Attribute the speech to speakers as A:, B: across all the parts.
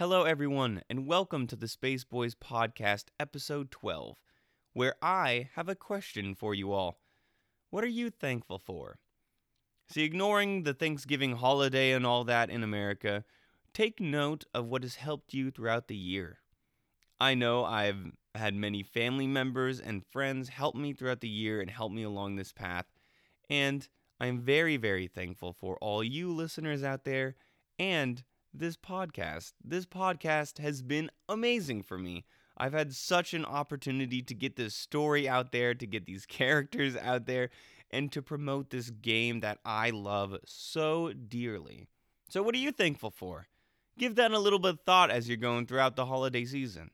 A: Hello, everyone, and welcome to the Space Bois Podcast, episode 12, where I have a question for you all. What are you thankful for? See, ignoring the Thanksgiving holiday and all that in America, take note of what has helped you throughout the year. I know I've had many family members and friends help me throughout the year and help me along this path, and I'm very, very thankful for all you listeners out there and this podcast. This podcast has been amazing for me. I've had such an opportunity to get this story out there, to get these characters out there, and to promote this game that I love so dearly. So, what are you thankful for? Give that a little bit of thought as you're going throughout the holiday season.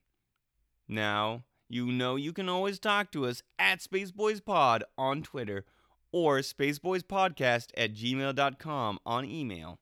A: Now, you know you can always talk to us at spaceboispod on Twitter or spaceboispodcast at gmail.com on email.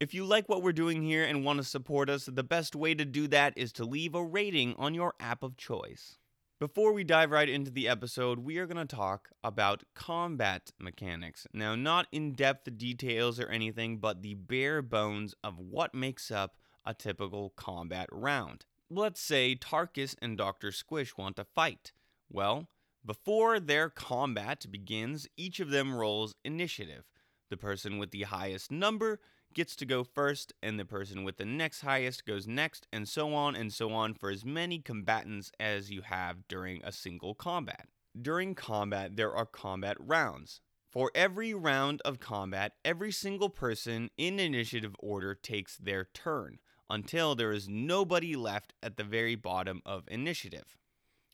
A: If you like what we're doing here and want to support us, the best way to do that is to leave a rating on your app of choice. Before we dive right into the episode, we are going to talk about combat mechanics. Now, not in depth details or anything, but the bare bones of what makes up a typical combat round. Let's say Tarkus and Dr. Squish want to fight. Well, before their combat begins, each of them rolls initiative. The person with the highest number gets to go first, and the person with the next highest goes next, and so on and so on for as many combatants as you have during a single combat. During combat, there are combat rounds. For every round of combat, every single person in initiative order takes their turn until there is nobody left at the very bottom of initiative.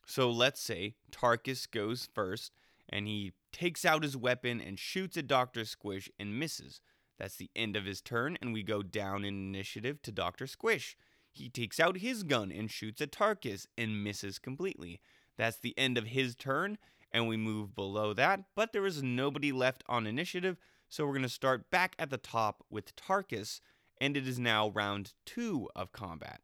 A: So let's say Tarkus goes first and he takes out his weapon and shoots at Dr. Squish and misses. That's the end of his turn, and we go down in initiative to Dr. Squish. He takes out his gun and shoots at Tarkus and misses completely. That's the end of his turn, and we move below that, but there is nobody left on initiative, so we're going to start back at the top with Tarkus, and it is now round two of combat.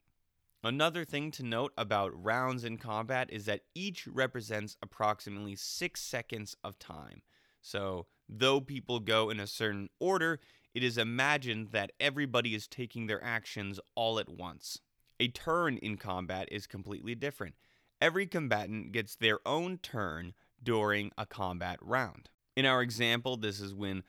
A: Another thing to note about rounds in combat is that each represents approximately six seconds of time. So, though people go in a certain order, it is imagined that everybody is taking their actions all at once. A turn in combat is completely different. Every combatant gets their own turn during a combat round. In our example, this is when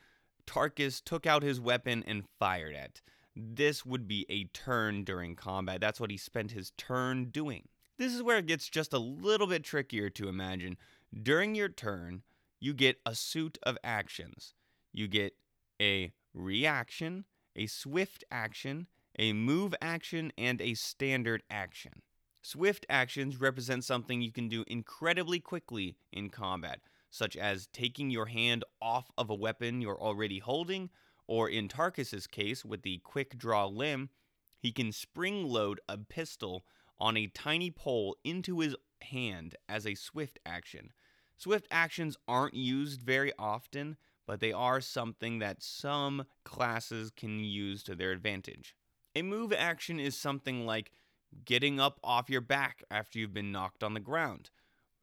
A: Tarkus took out his weapon and fired it. This would be a turn during combat. That's what he spent his turn doing. This is where it gets just a little bit trickier to imagine. During your turn, you get a suit of actions. You get a reaction, a swift action, a move action, and a standard action. Swift actions represent something you can do incredibly quickly in combat, such as taking your hand off of a weapon you're already holding, or in Tarkus's case, with the quick draw limb, he can spring load a pistol on a tiny pole into his hand as a swift action. Swift actions aren't used very often, but they are something that some classes can use to their advantage. A move action is something like getting up off your back after you've been knocked on the ground,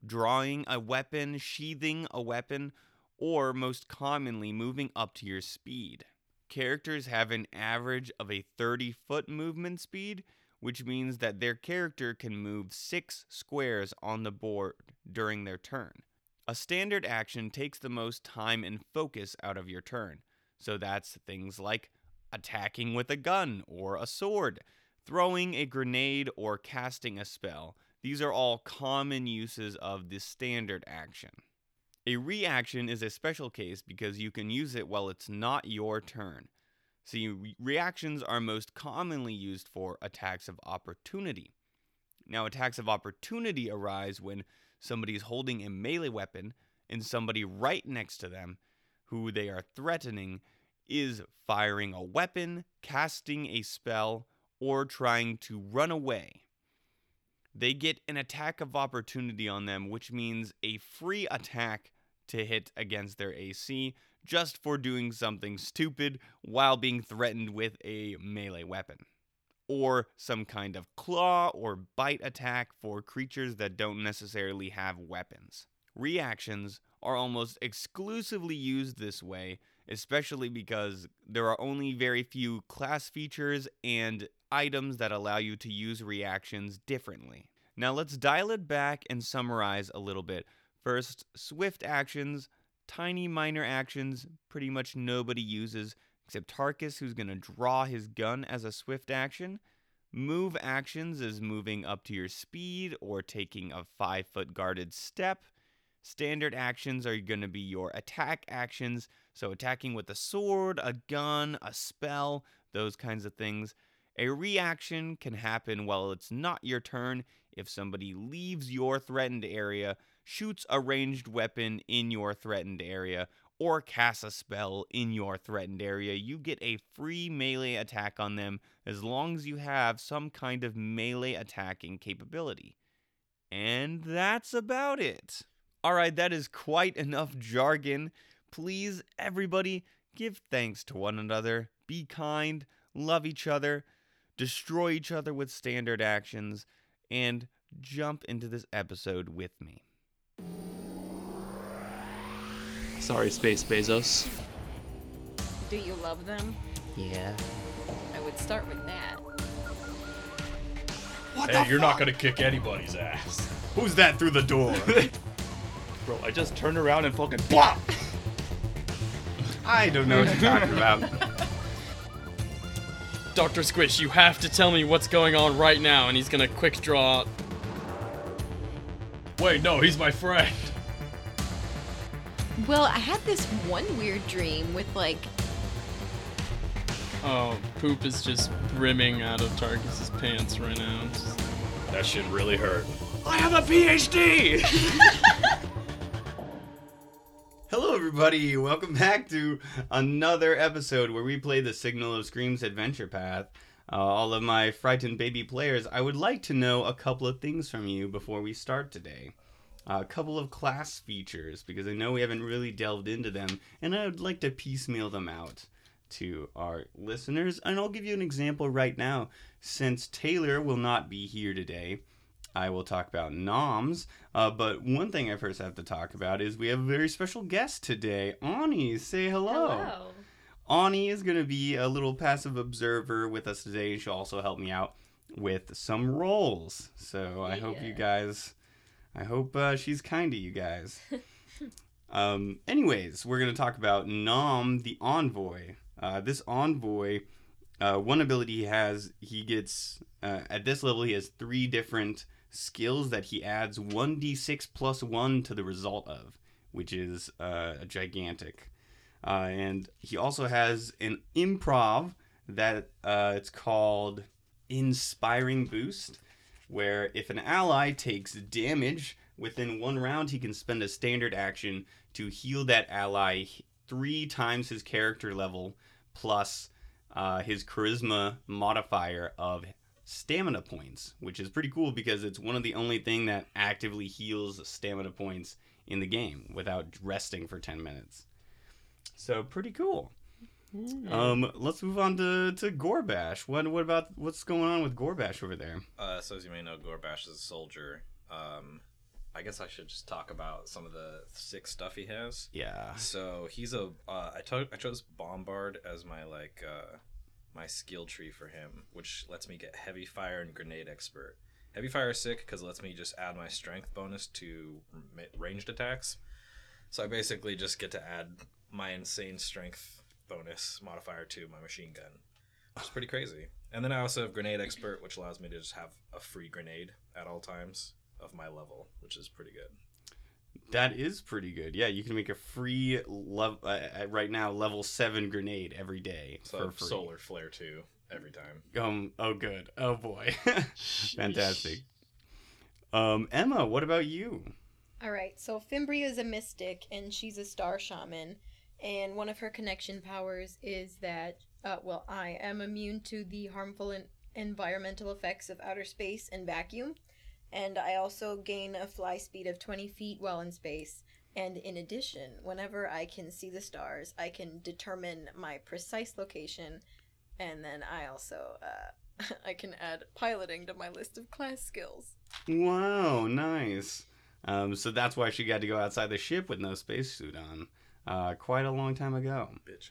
A: drawing a weapon, sheathing a weapon, or most commonly moving up to your speed. Characters have an average of a 30 foot movement speed, which means that their character can move six squares on the board during their turn. A standard action takes the most time and focus out of your turn. So that's things like attacking with a gun or a sword, throwing a grenade, or casting a spell. These are all common uses of the standard action. A reaction is a special case because you can use it while it's not your turn. See, re- reactions are most commonly used for attacks of opportunity. Now, attacks of opportunity arise when somebody is holding a melee weapon and somebody right next to them who they are threatening is firing a weapon, casting a spell, or trying to run away. They get an attack of opportunity on them, which means a free attack to hit against their AC just for doing something stupid while being threatened with a melee weapon or some kind of claw or bite attack for creatures that don't necessarily have weapons. Reactions are almost exclusively used this way, especially because there are only very few class features and items that allow you to use reactions differently. Now let's dial it back and summarize a little bit. First, swift actions, tiny minor actions, pretty much nobody uses Tarkus, who's going to draw his gun as a swift action. Move actions is moving up to your speed or taking a five foot guarded step. Standard actions are going to be your attack actions, so attacking with a sword, a gun, a spell, those kinds of things. A reaction can happen while it's not your turn if somebody leaves your threatened area, shoots a ranged weapon in your threatened area, or cast a spell in your threatened area. You get a free melee attack on them as long as you have some kind of melee attacking capability. And that's about it. Alright, that is quite enough jargon. Please, everybody, give thanks to one another, be kind, love each other, destroy each other with standard actions, and jump into this episode with me.
B: Sorry, Space Bezos.
C: Do you love them?
B: Yeah.
C: I would start with that.
D: What hey, you're not gonna kick anybody's ass.
A: Who's that through the door?
B: Bro, I just turned around and fucking BLOP!
A: I don't know what you're talking about.
E: Dr. Squish, you have to tell me what's going on right now, and he's gonna quick draw.
D: Wait, no, he's my friend.
C: Well, I had this one weird dream with like
E: Oh, poop is just brimming out of Tarkus's pants right now. Just-
D: That shit really hurt.
A: I have a PhD! Hello, everybody. Welcome back to another episode where we play the Signal of Screams adventure path. Uh, all of my frightened baby players, I would like to know a couple of things from you before we start today. A couple of class features, because I know we haven't really delved into them, and I would like to piecemeal them out to our listeners. And I'll give you an example right now. Since Taylor will not be here today, I will talk about noms. Uh, but one thing I first have to talk about is we have a very special guest today. Ani, say hello. Hello. Ani is going to be a little passive observer with us today, and she'll also help me out with some roles. So I hope you guys, I hope uh, she's kind to you guys. um, anyways, we're going to talk about Nom, the envoy. Uh, this envoy, uh, one ability he has, he gets, uh, at this level, he has three different skills that he adds 1d6 plus 1 to the result of, which is uh, gigantic. Uh, and he also has an improv that uh, it's called Inspiring Boost, where if an ally takes damage within one round, he can spend a standard action to heal that ally three times his character level plus uh, his charisma modifier of stamina points, which is pretty cool because it's one of the only thing that actively heals stamina points in the game without resting for 10 minutes. So pretty cool. Um, let's move on to, to Gorbash. What what about what's going on with Gorbash over there?
F: Uh, so as you may know, Gorbash is a soldier. Um, I guess I should just talk about some of the sick stuff he has.
A: Yeah.
F: So he's a. Uh, I to- I chose Bombard as my like uh, my skill tree for him, which lets me get heavy fire and grenade expert. Heavy fire is sick because it lets me just add my strength bonus to ranged attacks. So I basically just get to add my insane strength bonus modifier to my machine gun, which is pretty crazy. And then I also have grenade expert, which allows me to just have a free grenade at all times of my level, which is pretty good.
A: That is pretty good. Yeah, you can make a free level uh, uh, right now level 7 grenade every day
F: So
A: for free.
F: solar flare too every time.
A: Um oh good. Oh boy. Fantastic. Um Emma, what about you?
G: All right, so Fimbria is a mystic and she's a star shaman, and one of her connection powers is that, uh, well, I am immune to the harmful en- environmental effects of outer space and vacuum, and I also gain a fly speed of 20 feet while in space. And in addition, whenever I can see the stars, I can determine my precise location, and then I also, uh, I can add piloting to my list of class skills.
A: Wow, nice. Um, so that's why she got to go outside the ship with no spacesuit on. Uh, quite a long time ago.
F: Bitch.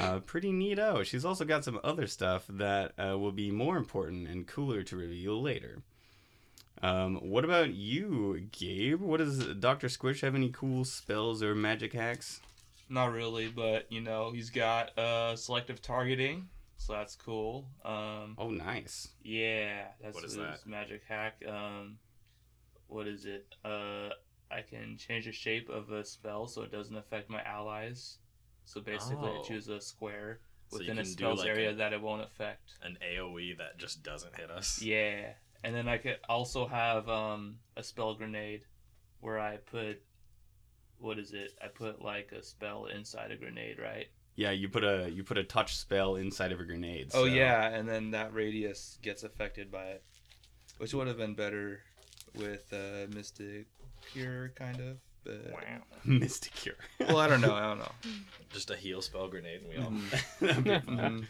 A: uh, pretty neato. She's also got some other stuff that uh, will be more important and cooler to reveal later. Um, what about you, Gabe? What does Doctor Squish have any cool spells or magic hacks?
B: Not really, but you know he's got uh selective targeting, so that's cool. Um,
A: Oh, nice.
B: yeah, that's
F: What is
B: his
F: that?
B: magic hack. Um, what is it? Uh, I can change the shape of a spell so it doesn't affect my allies. So basically,
F: Oh.
B: I choose a square
F: So
B: within a spell's
F: like,
B: area
F: a-
B: that it won't affect.
F: An AOE that just doesn't hit us.
B: Yeah, and then I could also have um a spell grenade, where I put, what is it? I put like a spell inside a grenade, right?
A: Yeah, you put a you put a touch spell inside of a grenade.
B: Oh yeah, and then that radius gets affected by it, which would have been better with uh, Mystic Cure, kind of. But
F: Wow.
A: Mystic Cure.
B: well, I don't know. I don't know.
F: Just a heal spell grenade and we all.
A: That'd.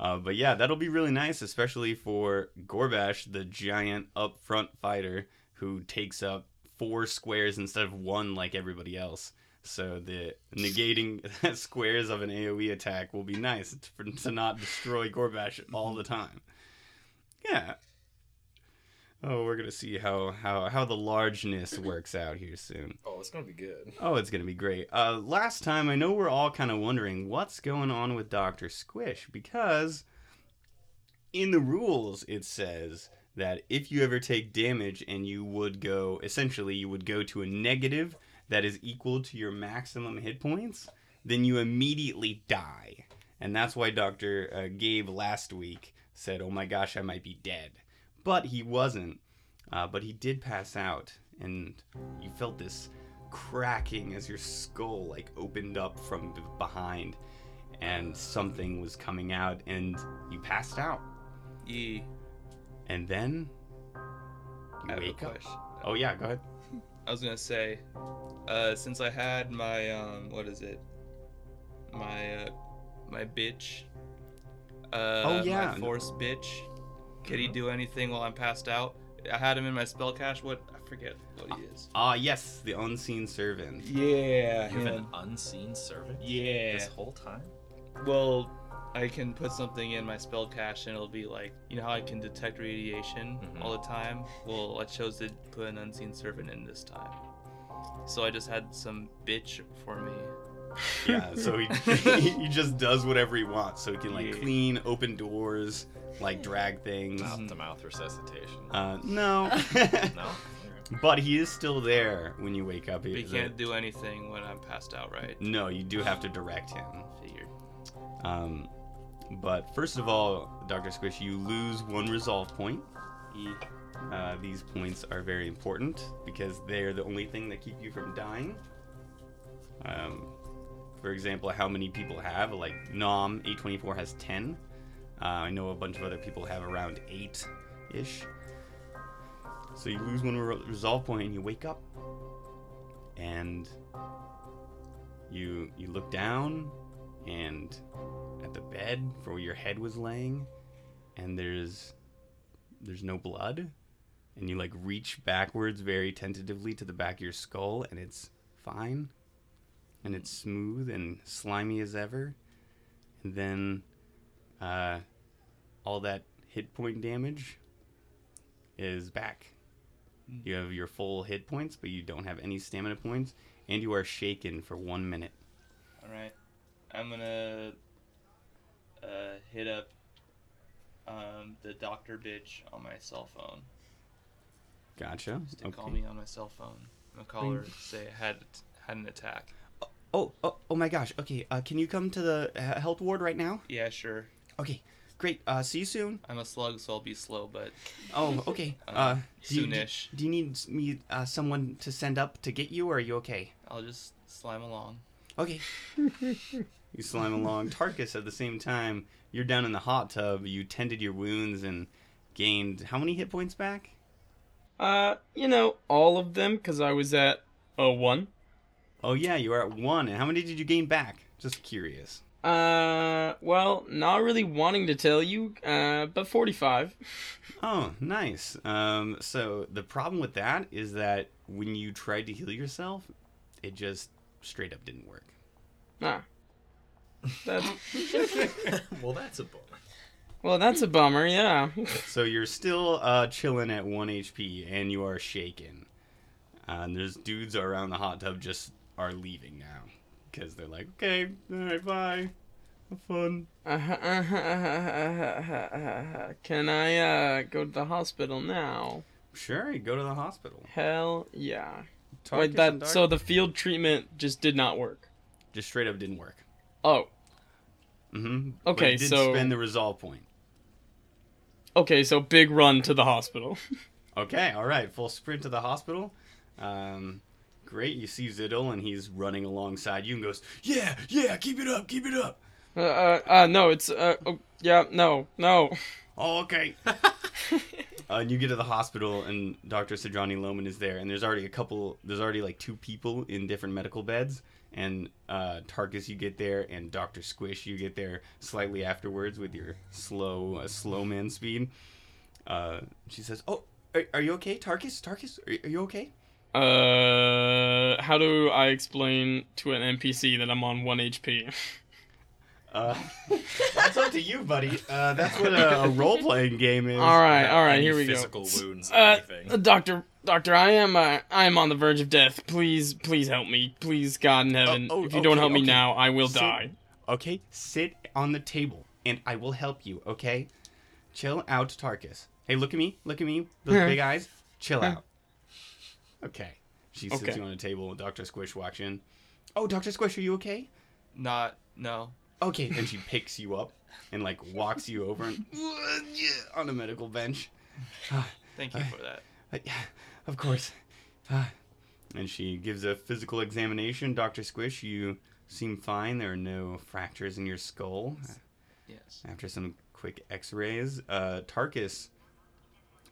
A: Uh, but yeah, that'll be really nice, especially for Gorbash, the giant up front fighter who takes up four squares instead of one like everybody else. So the negating squares of an AOE attack will be nice for, to not destroy Gorbash all the time. Yeah. Oh, we're gonna see how how how the largeness works out here soon.
F: Oh, it's gonna be good.
A: Oh, it's gonna be great. Uh, last time, I know we're all kind of wondering what's going on with Doctor Squish because in the rules it says that if you ever take damage and you would go, essentially, you would go to a negative that is equal to your maximum hit points, then you immediately die, and that's why Doctor uh, Gabe last week said, "Oh my gosh, I might be dead," but he wasn't. Uh, but he did pass out, and you felt this cracking as your skull like opened up from behind and something was coming out and you passed out
B: E.
A: and then you
B: a
A: wake up oh yeah go ahead
B: I was gonna say, uh, since I had my um, what is it? My uh, my bitch. Uh,
A: Oh, yeah.
B: My force bitch. Could he do anything while I'm passed out? I had him in my spell cache. What I forget what he is.
A: ah yes the unseen servant
B: Yeah,
F: You have an unseen servant
B: Yeah.
F: this whole time?
B: Well, I can put something in my spell cache and it'll be like, you know how I can detect radiation
F: Mhm.
B: all the time? Well, I chose to put an unseen servant in this time. So I just had some bitch for me.
A: yeah so he, he just does whatever he wants so he can like
B: Yeah.
A: clean open doors like drag things
F: Mouth to mouth resuscitation.
A: uh no
F: no?
A: but he is still there when you wake up
B: But he
A: He's
B: can't
A: a-
B: do anything when I'm passed out, right?
A: no you do have to direct him
B: Figured.
A: Um, but first of all, Dr. Squish, you lose one resolve point.
B: E.
A: Uh, these points are very important because they're the only thing that keep you from dying. Um, for example, how many people have, like Nom A24 has 10. Uh, I know a bunch of other people have around 8 ish. So you lose one re- resolve point and you wake up. And you you look down and at the bed for where your head was laying and there's there's no blood and you like reach backwards very tentatively to the back of your skull and it's fine and it's smooth and slimy as ever and then uh, all that hit point damage is back you have your full hit points but you don't have any stamina points and you are shaken for one minute
B: All right. I'm gonna uh, hit up um, the doctor bitch on my cell phone.
A: gotcha
B: Just to
A: okay.
B: call me on my cell phone. I'll call her say I had had an attack.
A: Oh, oh, oh my gosh. Okay, uh, can you come to the uh, health ward right now?
B: Yeah, sure.
A: Okay, great. Uh, see you soon.
B: I'm a slug, so I'll be slow, but
A: Oh, okay.
B: Uh,
A: Uh, do you, do,
B: soonish.
A: do you need me, uh, someone to send up to get you, or are you okay?
B: I'll just slime along.
A: Okay. you slime along. Tarkus, at the same time, you're down in the hot tub. You tended your wounds and gained how many hit points back?
E: Uh, you know, all of them, because I was at a one.
A: Oh yeah, you are at one. And how many did you gain back? Just curious.
E: Uh, well, not really wanting to tell you, uh, but 45.
A: Oh, nice. Um, so the problem with that is that when you tried to heal yourself, it just straight up didn't work.
E: Ah. That's,
F: well, that's a bummer.
E: well, that's a bummer. Yeah.
A: So you're still uh, chilling at one HP, and you are shaken. Uh, and there's dudes around the hot tub just are leaving now because they're like, okay, all right, bye, have fun.
E: Can I uh, go to the hospital now?
A: Sure, you go to the hospital.
E: Hell yeah.
A: Talk
E: Wait, that so the field treatment just did not work.
A: just straight up didn't work.
E: Oh,
A: Mm-hmm.
E: Okay,
A: did
E: so-
A: spend the resolve point.
E: okay. So big run to the hospital.
A: Okay, all right, full sprint to the hospital. Um, great, you see Ziddle, and he's running alongside you and goes, "Yeah, yeah, keep it up, keep it up."
E: uh, uh, uh no, it's uh, oh, yeah, no, no.
A: Oh, okay. uh, and you get to the hospital, and Dr. Sidrani Loman is there, and there's already a couple. There's already like two people in different medical beds, and uh, Tarkus, you get there, and Doctor Squish, you get there slightly afterwards with your slow, uh, slow man speed. Uh, she says, "Oh, are, are you okay, Tarkus? Tarkus, are, are you okay?"
E: Uh, how do I explain to an NPC that I'm on one HP?
A: Uh, that's up to you, buddy. Uh, that's what a, a role playing game is.
E: all right, all right,
F: Any
E: here we go.
F: physical wounds,
E: Uh,
F: anything.
E: doctor, doctor, I am, uh, I am on the verge of death. Please, please help me. Please, God in heaven,
A: oh,
E: if you don't
A: okay,
E: help me now, I will
A: Sit-
E: die.
A: Okay, sit on the table, and I will help you. Okay, chill out, Tarkus. Hey, look at me. Look at me. Those big eyes. Chill out. Okay. She sits
E: Okay.
A: you on a table, and Doctor Squish walks in. Oh, Doctor Squish, are you okay?
B: Not no.
A: Okay. And she picks you up and like walks you over and on a medical bench.
B: Thank you for that.
A: Uh, yeah, of course. Uh, and she gives a physical examination. Dr. Squish, you seem fine. There are no fractures in your skull.
B: Yes.
A: After some quick x rays, uh, Tarkus,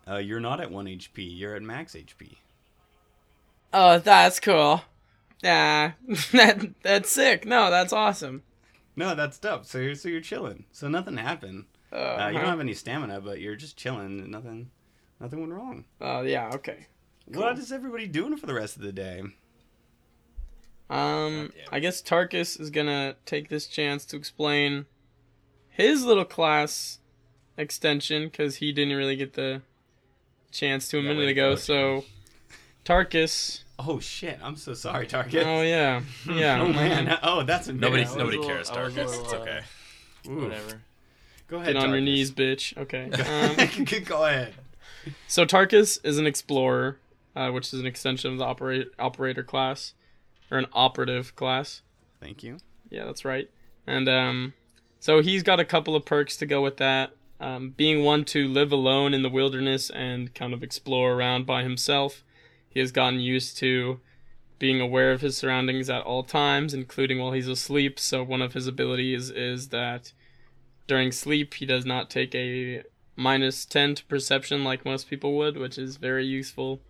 A: uh, you're not at 1 HP. You're at max HP.
E: Oh, that's cool. Yeah, that that's sick. No, that's awesome.
A: No, that's dope. So you're, so you're chilling. So nothing happened.
E: Uh,
A: Uh, you don't have any stamina, but you're just chilling. Nothing, nothing went wrong.
E: Oh, yeah, okay.
A: What is everybody doing for the rest of the day?
E: Um, I guess Tarkus is gonna take this chance to explain his little class extension because he didn't really get the chance to a
F: Yeah,
E: minute ago.
F: go,
E: so, Tarkus.
A: Oh shit! I'm so sorry, Tarkus.
E: Oh yeah, yeah.
A: Oh man. Oh, that's
F: Nobody,
A: embarrassing.
F: nobody
B: I
F: cares,
B: little- I was a
F: Tarkus.
B: little,
F: It's okay.
A: Ooh.
B: Whatever.
A: Go ahead.
E: Get on your knees, bitch. Okay. Um,
A: Go ahead.
E: so Tarkus is an explorer, uh, which is an extension of the operate operator class, or an operative class.
A: Thank you.
E: Yeah, that's right. And um, so he's got a couple of perks to go with that. Um, being one to live alone in the wilderness and kind of explore around by himself, he has gotten used to being aware of his surroundings at all times, including while he's asleep. So one of his abilities is that during sleep he does not take a minus 10 to perception like most people would, which is very useful.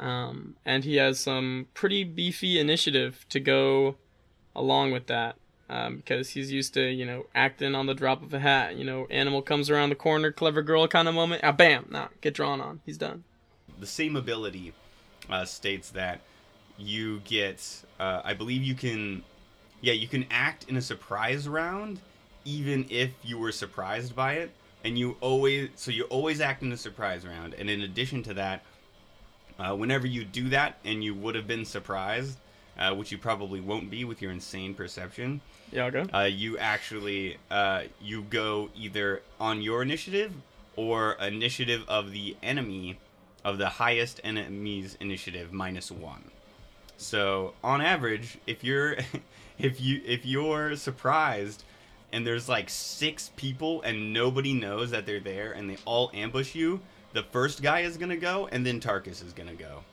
E: Um, and he has some pretty beefy initiative to go along with that um, because he's used to you know acting on the drop of a hat you know animal comes around the corner clever girl kind of moment ah bam nah get drawn on he's done
A: The same ability uh, states that you get. Uh, I believe you can. Yeah, you can act in a surprise round, even if you were surprised by it, and you always. So you always act in a surprise round, and in addition to that, uh, whenever you do that, and you would have been surprised, uh, which you probably won't be with your insane perception.
E: yeah i'll
A: uh, you actually uh, you go either on your initiative or initiative of the enemy of the highest enemy's initiative minus one. So on average, if you're if you if you're surprised and there's like six people and nobody knows that they're there and they all ambush you, the first guy is gonna go and then Tarkus is gonna go,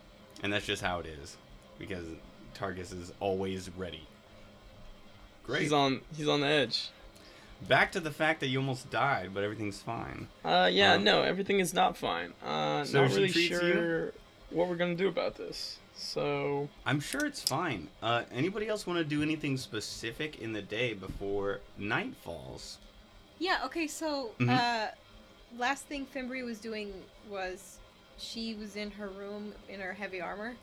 A: and that's just how it is because Tarkus is always ready. Great.
E: he's on he's on the edge
A: Back to the fact that you almost died, but everything's fine.
E: uh yeah
A: Um,
E: no everything is not fine uh
A: So
E: not really
A: treats you?
E: sure what we're gonna do about this so
A: I'm sure it's fine. Uh, anybody else want to do anything specific in the day before night falls?
G: Yeah, okay, so
A: Mhm.
G: uh last thing Fimbri was doing was she was in her room in her heavy armor.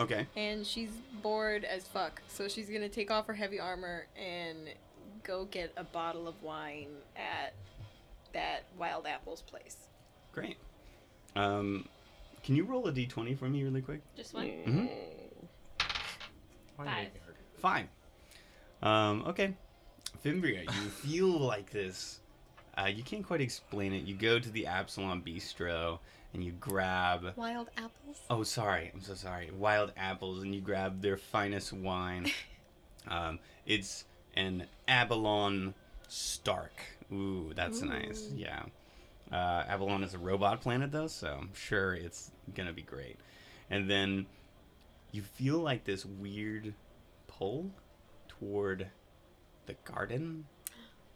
A: Okay.
G: and she's bored as fuck. So she's gonna take off her heavy armor and go get a bottle of wine at that Wild Apples place.
A: Great. Um, can you roll a d20 for me really quick?
C: Just one.
A: Mhm.
F: Why
C: Five.
F: make me hurt?
A: Fine. Um, okay. Fimbria, you feel like this. Uh, you can't quite explain it. You go to the Absalom Bistro and you grab.
G: Wild Apples?
A: Oh, sorry. I'm so sorry. Wild apples, and you grab their finest wine. um, it's an Aballon Stark. Ooh, that's nice. Yeah. Uh, Aballon is a robot planet, though, so I'm sure it's gonna be great. And then you feel like this weird pull toward the garden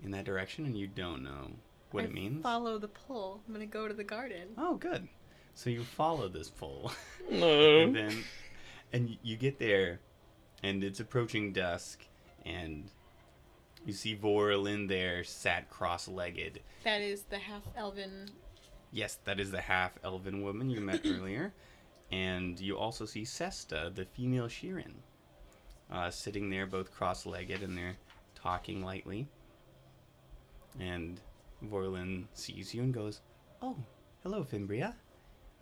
A: in that direction, and you don't know what
G: I
A: it means.
G: Follow the pull. I'm gonna go to the garden.
A: Oh, good. So you follow this pull.
E: No.
A: and then and you get there and it's approaching dusk and you see Vorlin there sat cross-legged
G: That is the half elven.
A: yes that is the half elven woman you met earlier and you also see Sesta the female Shirren uh, sitting there both cross-legged and they're talking lightly and Vorlin sees you and goes oh hello Fimbria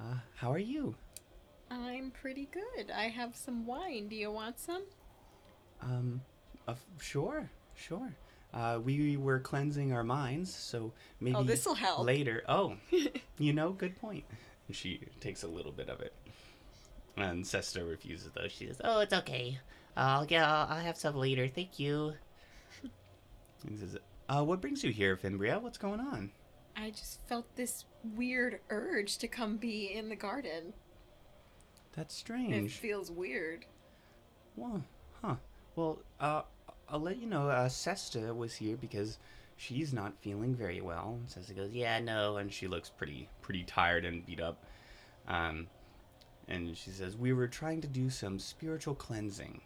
A: uh, how are you
G: I'm pretty good. I have some wine. Do you want some?
A: Um, uh, sure, sure. Uh, we were cleansing our minds, so maybe
G: Oh, this'll help.
A: later. Oh, you know, good point. And she takes a little bit of it, and Sesta refuses though. She says,
H: Oh, it's okay. I'll get. I'll, I'll have some later. Thank you.
A: and says, "Uh, what brings you here, Fimbria? What's going on?"
G: I just felt this weird urge to come be in the garden.
A: That's strange.
G: It feels weird.
A: Well, huh. Well, uh, I'll let you know. Uh, Sesta was here because she's not feeling very well. And Sesta goes, "Yeah, no," and she looks pretty, pretty tired and beat up. Um, and she says, "We were trying to do some spiritual cleansing,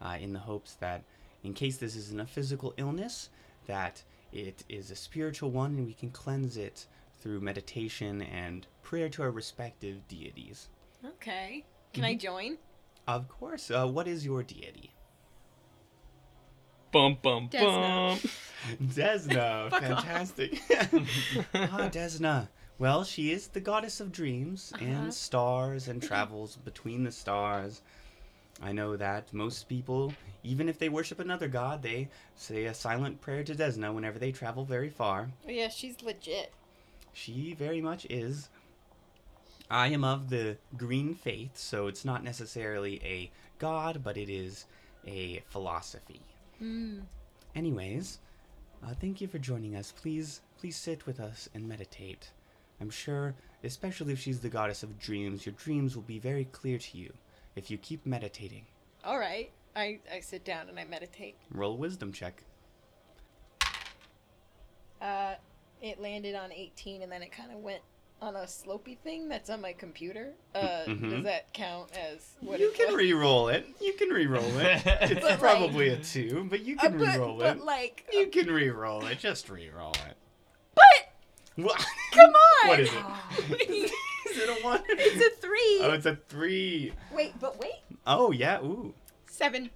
A: uh, in the hopes that, in case this isn't a physical illness, that it is a spiritual one, and we can cleanse it through meditation and prayer to our respective deities."
G: Okay. Can I join?
A: Of course. Uh, what is your deity?
E: Bum bum
G: Desna.
E: bum.
A: Desna,
G: Fuck
A: fantastic. ah, Desna. Well, she is the goddess of dreams
G: Uh-huh.
A: and stars and travels between the stars. I know that most people, even if they worship another god, they say a silent prayer to Desna whenever they travel very far.
G: Oh, yeah, she's legit.
A: She very much is. I am of the green faith, so it's not necessarily a god, but it is a philosophy.
G: Hmm.
A: Anyways, uh, thank you for joining us. Please, please sit with us and meditate. I'm sure, especially if she's the goddess of dreams, your dreams will be very clear to you if you keep meditating.
G: All right. I, I sit down and I meditate.
A: Roll wisdom check.
G: Uh, it landed on 18 and then it kind of went on a slopey thing that's on my computer. Uh,
A: Mhm.
G: does that count as what
A: you
G: it
A: can
G: was?
A: re-roll it. You can re-roll it. It's
G: But, like-
A: probably a two, but you
G: Uh,
A: can
G: but,
A: re-roll
G: but
A: it.
G: like,
A: You can re-roll it. Just re-roll it.
G: but
A: What?
G: come on!
A: What is it? is it a one?
G: it's a three.
A: Oh, it's a three.
G: Wait, but wait.
A: Oh yeah. Ooh.
G: Seven.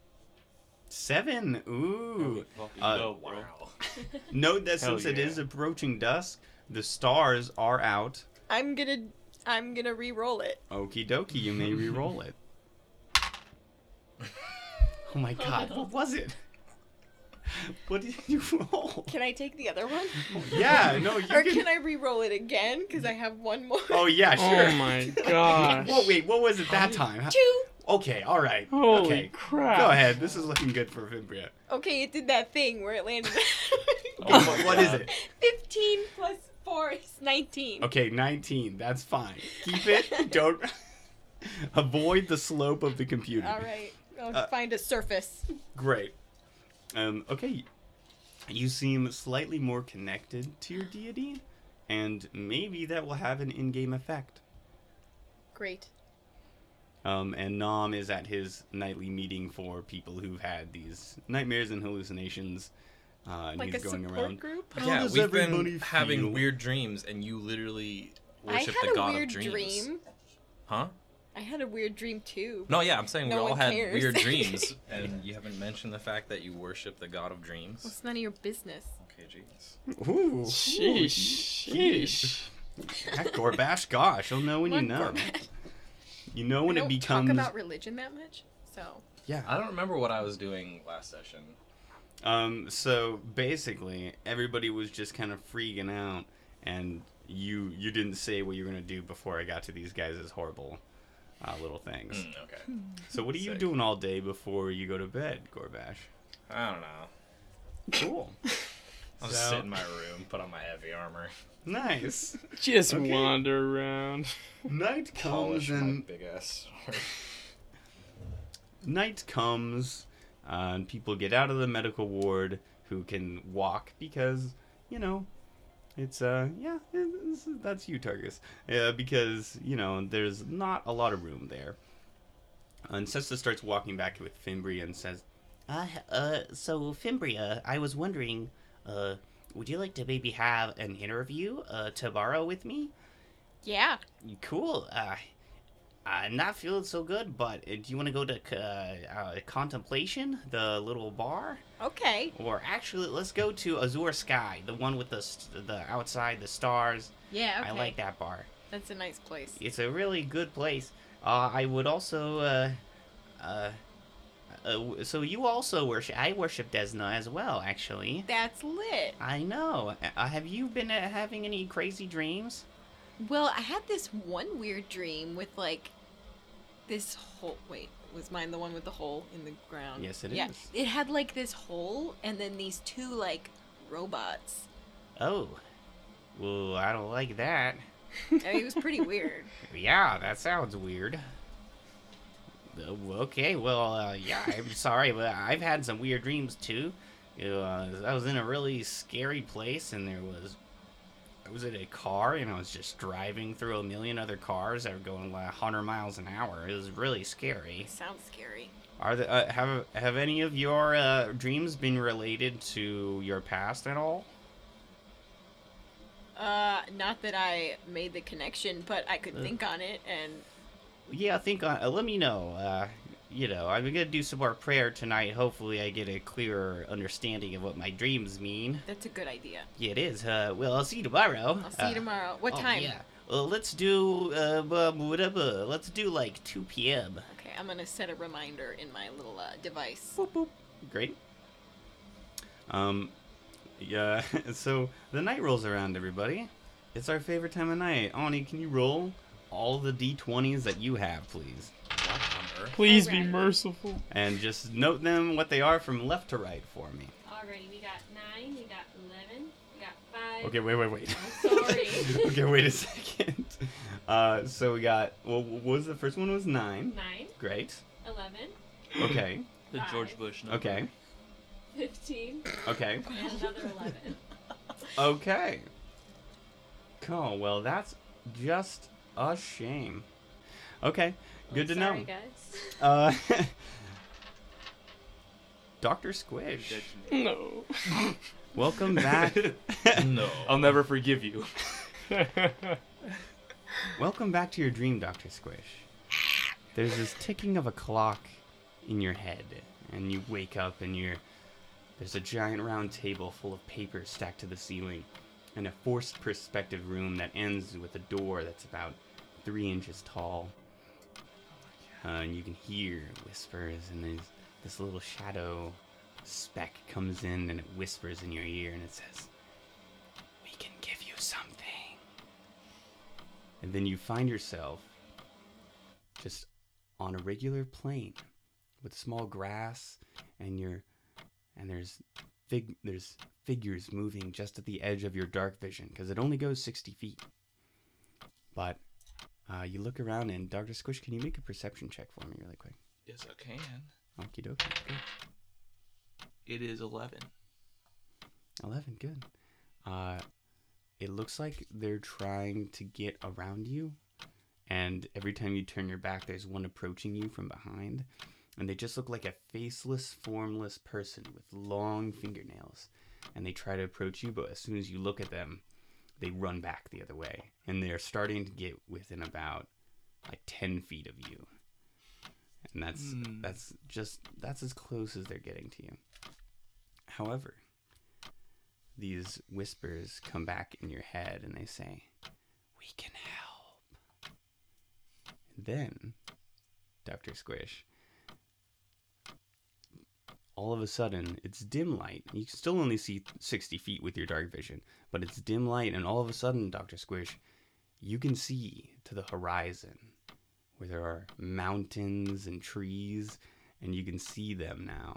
A: Seven. Ooh.
B: Fucking
A: Uh,
B: dope, bro.
A: Note that
B: Hell
A: since it
B: yeah.
A: is approaching dusk, the stars are out.
G: I'm gonna, I'm gonna re-roll it.
A: Okie dokie, you may re-roll it. Oh my god, what was it? What did you roll?
G: Can I take the other one?
A: Yeah, no, you
G: or
A: can.
G: can I re-roll it again? Because I have one more.
A: Oh yeah, oh sure.
E: Oh my gosh.
A: Whoa, wait, what was it that time?
G: Two.
A: Okay, all right.
E: Holy
A: okay,
E: crap.
A: go ahead. This is looking good for Fimbria.
G: Okay, it did that thing where it landed.
A: Oh, what- what is it?
G: 15 plus 4 is 19.
A: Okay, 19. That's fine. Keep it. Don't avoid the slope of the computer.
G: All right. I'll
A: Uh,
G: find a surface.
A: Great. Um, okay. You seem slightly more connected to your deity, and maybe that will have an in-game effect.
G: Great.
A: Um, and Nom is at his nightly meeting for people who've had these nightmares and hallucinations. Uh, and
G: Like a
A: he's going
G: support
A: around.
G: group?
F: Yeah, we've
A: everybody
F: been having
A: feel?
F: weird dreams, and you literally worship the god
G: weird
F: of dreams.
G: dream.
F: Huh?
G: I had a weird dream too.
F: No, yeah, I'm saying
G: No
F: we all
G: one
F: had
G: cares.
F: weird dreams, and you haven't mentioned the fact that you worship the god of dreams.
G: It's none of your business.
F: Okay, jeez.
A: Ooh.
E: Sheesh. Sheesh.
A: Heck, Gorbash, gosh, you'll know when you
G: What,
A: know.
G: Gorbash?
A: You know when
G: I
A: it
G: don't
A: becomes.
G: talk about religion that much, so
A: yeah.
F: I don't remember what I was doing last session.
A: Um. So basically, everybody was just kind of freaking out, and you you didn't say what you were gonna do before I got to these guys' horrible uh, little things.
F: Mm, okay.
A: So what are you
F: Sick.
A: doing all day before you go to bed, Gorbash?
F: I don't know.
A: Cool.
F: I'll just
A: So-
F: sit in my room, put on my heavy armor,
A: nice.
E: Just
A: Okay.
E: wander around.
A: Night comes
F: polish my
A: and
F: big ass. sword.
A: night comes, uh, and people get out of the medical ward who can walk because you know it's uh yeah it's, that's you Tarkus yeah because you know there's not a lot of room there. And Sesta starts walking back with Fimbria and says,
H: Uh, uh, so Fimbria, I was wondering, uh, would you like to maybe have an interview, uh, tomorrow with me?
G: yeah.
H: Cool. Uh, I'm not feeling so good, but uh, do you want to go to uh, uh, Contemplation, the little bar?
G: Okay.
H: Or actually, let's go to Azure Sky, the one with the st- the outside the stars.
G: Yeah. Okay.
H: I like that bar.
G: That's a nice place.
H: It's a really good place. Uh, I would also, uh, uh, uh, so you also worship. I worship Desna as well, actually.
G: That's lit.
H: I know. Uh, have you been uh, having any crazy dreams?
G: Well, I had this one weird dream with like this hole. Wait, was mine the one with the hole in the ground?
A: Yes, it
G: yeah.
A: is.
G: It had like this hole and then these two like robots.
H: Oh, well, I don't like that.
G: I mean, it was pretty weird.
H: Yeah, that sounds weird. Uh, Okay, well, uh, yeah, I'm sorry, but I've had some weird dreams too. Uh, I was in a really scary place, and there was, was in a car, and I was just driving through a million other cars that were going like 100 miles an hour. It was really scary.
G: Sounds scary.
A: Are the uh, have have any of your uh, dreams been related to your past at all?
G: Uh, not that I made the connection, but I could think on it, and
H: Yeah, I think. Uh, let me know. You know, I'm gonna do some more prayer tonight. Hopefully, I get a clearer understanding of what my dreams mean.
G: that's a good idea.
H: Yeah, it is. Uh, well, I'll see you tomorrow.
G: I'll see
H: Uh,
G: you tomorrow. What
H: oh,
G: time?
H: Yeah. Well, let's do. Uh, bu- let's do like 2 p.m.
G: Okay, I'm gonna set a reminder in my little uh, device.
H: Boop, boop.
A: Great. Um, yeah. So the night rolls around, everybody. It's our favorite time of night. Ani, can you roll all the d20s that you have, please?
F: What on earth?
E: Please be
C: Alright.
E: merciful.
A: And just note them what they are from left to right for me.
C: Alrighty, we got nine, we got eleven, we got five.
A: Okay, wait, wait, wait.
C: I'm sorry.
A: okay, wait a second. Uh, so we got. Well, what was the first one? Was nine.
C: Nine,
A: Great.
C: eleven,
A: Okay.
B: The
C: Five.
B: George Bush number.
A: Okay.
C: fifteen,
A: Okay.
C: and another eleven.
A: Okay. Cool. Well, that's just a shame. Okay. Good to
C: Sorry,
A: know.
C: guys.
A: Uh, Doctor Squish,
E: No.
A: welcome back.
F: No.
B: I'll never forgive you.
A: welcome back to your dream, Doctor Squish. There's this ticking of a clock in your head, and you wake up, and you're there's a giant round table full of papers stacked to the ceiling, and a forced perspective room that ends with a door that's about three inches tall. Uh, and you can hear whispers, and there's this little shadow speck comes in and it whispers in your ear and it says, We can give you something. And then you find yourself just on a regular plane with small grass and you're and there's fig there's figures moving just at the edge of your dark vision because it only goes 60 feet. But uh, you look around and Dr. Squish, can you make a perception check for me really quick?
B: Yes, I can.
A: Okie dokie.
B: It is 11.
A: 11, good. Uh, it looks like they're trying to get around you, and every time you turn your back, there's one approaching you from behind, and they just look like a faceless, formless person with long fingernails. And they try to approach you, but as soon as you look at them, they run back the other way, and they're starting to get within about like 10 feet of you. And that's
B: Hmm.
A: that's just that's as close as they're getting to you. However, these whispers come back in your head and they say, "We can help." Then, Dr. Squish, all of a sudden, it's dim light. You can still only see 60 feet with your dark vision, but it's dim light, and all of a sudden, Dr. Squish, you can see to the horizon where there are mountains and trees, and you can see them now.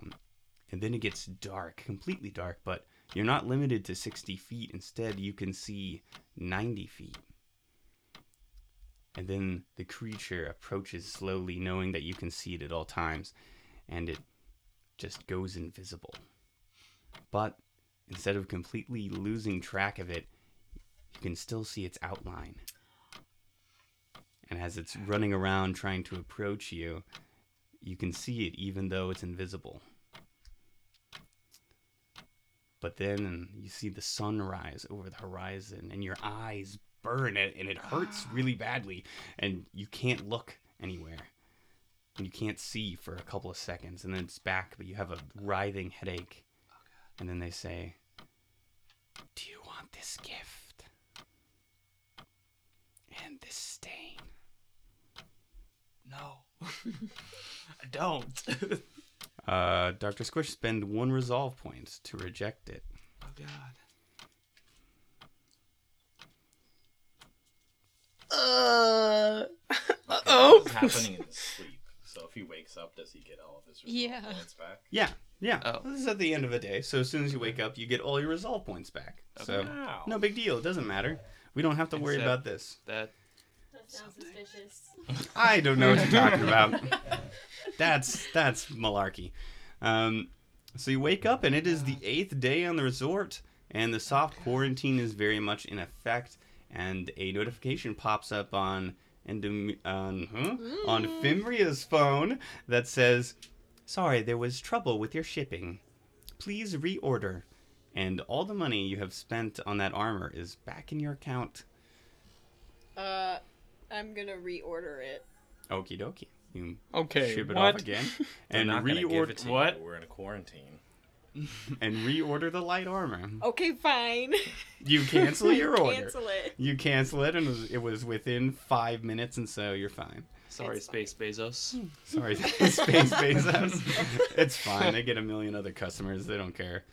A: And then it gets dark, completely dark, but you're not limited to 60 feet. Instead, you can see 90 feet. And then the creature approaches slowly, knowing that you can see it at all times, and it just goes invisible. But instead of completely losing track of it, you can still see its outline. And as it's running around trying to approach you, you can see it even though it's invisible. But then you see the sun rise over the horizon, and your eyes burn it, and it hurts really badly, and you can't look anywhere. And you can't see for a couple of seconds, and then it's back, but you have a writhing headache. And then they say, Do you want this gift? And this stain?
B: No. I don't.
A: Uh, Dr. Squish, spend one resolve point to reject it.
B: oh god.
E: Uh.
F: It's
E: Oh.
F: happening in sleep. So if he wakes up, does he get all of his resolve
G: Yeah.
F: points back?
A: Yeah, yeah.
B: Oh.
A: This is at the end of the day, so as soon as you wake up, you get all your resolve points back. So,
F: Wow.
A: no big deal. It doesn't matter. We don't have to worry
B: Except-
A: about this.
B: That
C: That sounds suspicious.
A: I don't know what you're talking about. That's that's malarkey. Um, so you wake up and it is the eighth day on the resort, and the soft quarantine is very much in effect. And a notification pops up on Endom- on huh? on Fimbria's phone that says, "Sorry, there was trouble with your shipping. Please reorder." And all the money you have spent on that armor is back in your account.
G: Uh, I'm gonna reorder it.
A: Okie dokie. You
E: Okay.
A: ship it
E: what?
A: off again and
F: not gonna
A: reorder
F: it.
B: What?
F: We're in a quarantine.
A: And reorder the light armor.
G: Okay, fine.
A: You cancel your order.
G: Cancel it.
A: You cancel it, and it was, it was within five minutes, and so you're fine.
B: sorry,
G: It's
B: Space Bezos.
A: Sorry, Space Bezos. it's fine. They get a million other customers. They don't care.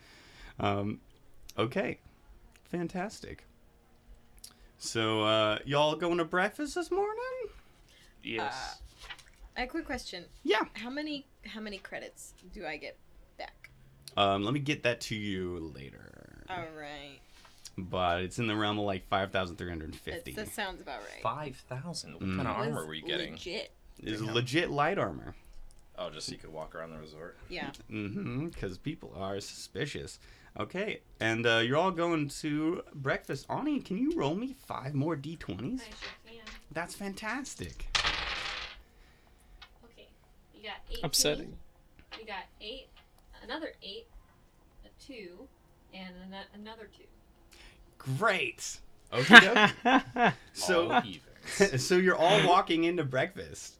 A: Um, okay, fantastic. So uh, y'all going to breakfast this morning?
B: Yes.
G: I have a quick question.
A: Yeah.
G: How many how many credits do I get back?
A: Um, let me get that to you later.
G: All right.
A: But it's in the realm of like five thousand three hundred fifty.
G: That, sounds about right.
F: Five thousand. What
A: Mm.
F: kind of
G: Was
F: armor were you getting?
G: Legit.
A: Is
F: Damn.
A: legit light armor.
F: Oh, just so you could walk around the resort.
G: Yeah.
A: Mm-hmm. Because people are suspicious. Okay, and uh, you're all going to breakfast. Ani, can you roll me five more d20s?
C: I sure can.
A: That's fantastic.
C: Okay. You got eight.
E: Upsetting.
C: You got eight, another eight, a two, and ano- another two.
A: Great. Okay. so,
F: All
A: so you're all walking into breakfast.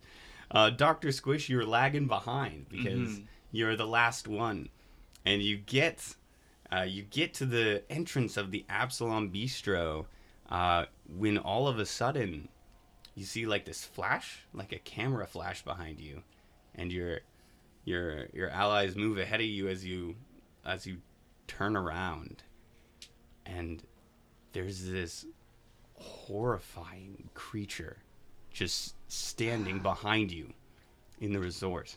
A: Uh, Doctor Squish, you're lagging behind because
B: Mhm.
A: you're the last one, and you get uh, you get to the entrance of the Absalom Bistro uh, when all of a sudden you see like this flash, like a camera flash behind you, and your your your allies move ahead of you as you as you turn around, and there's this horrifying creature just standing behind you in the resort.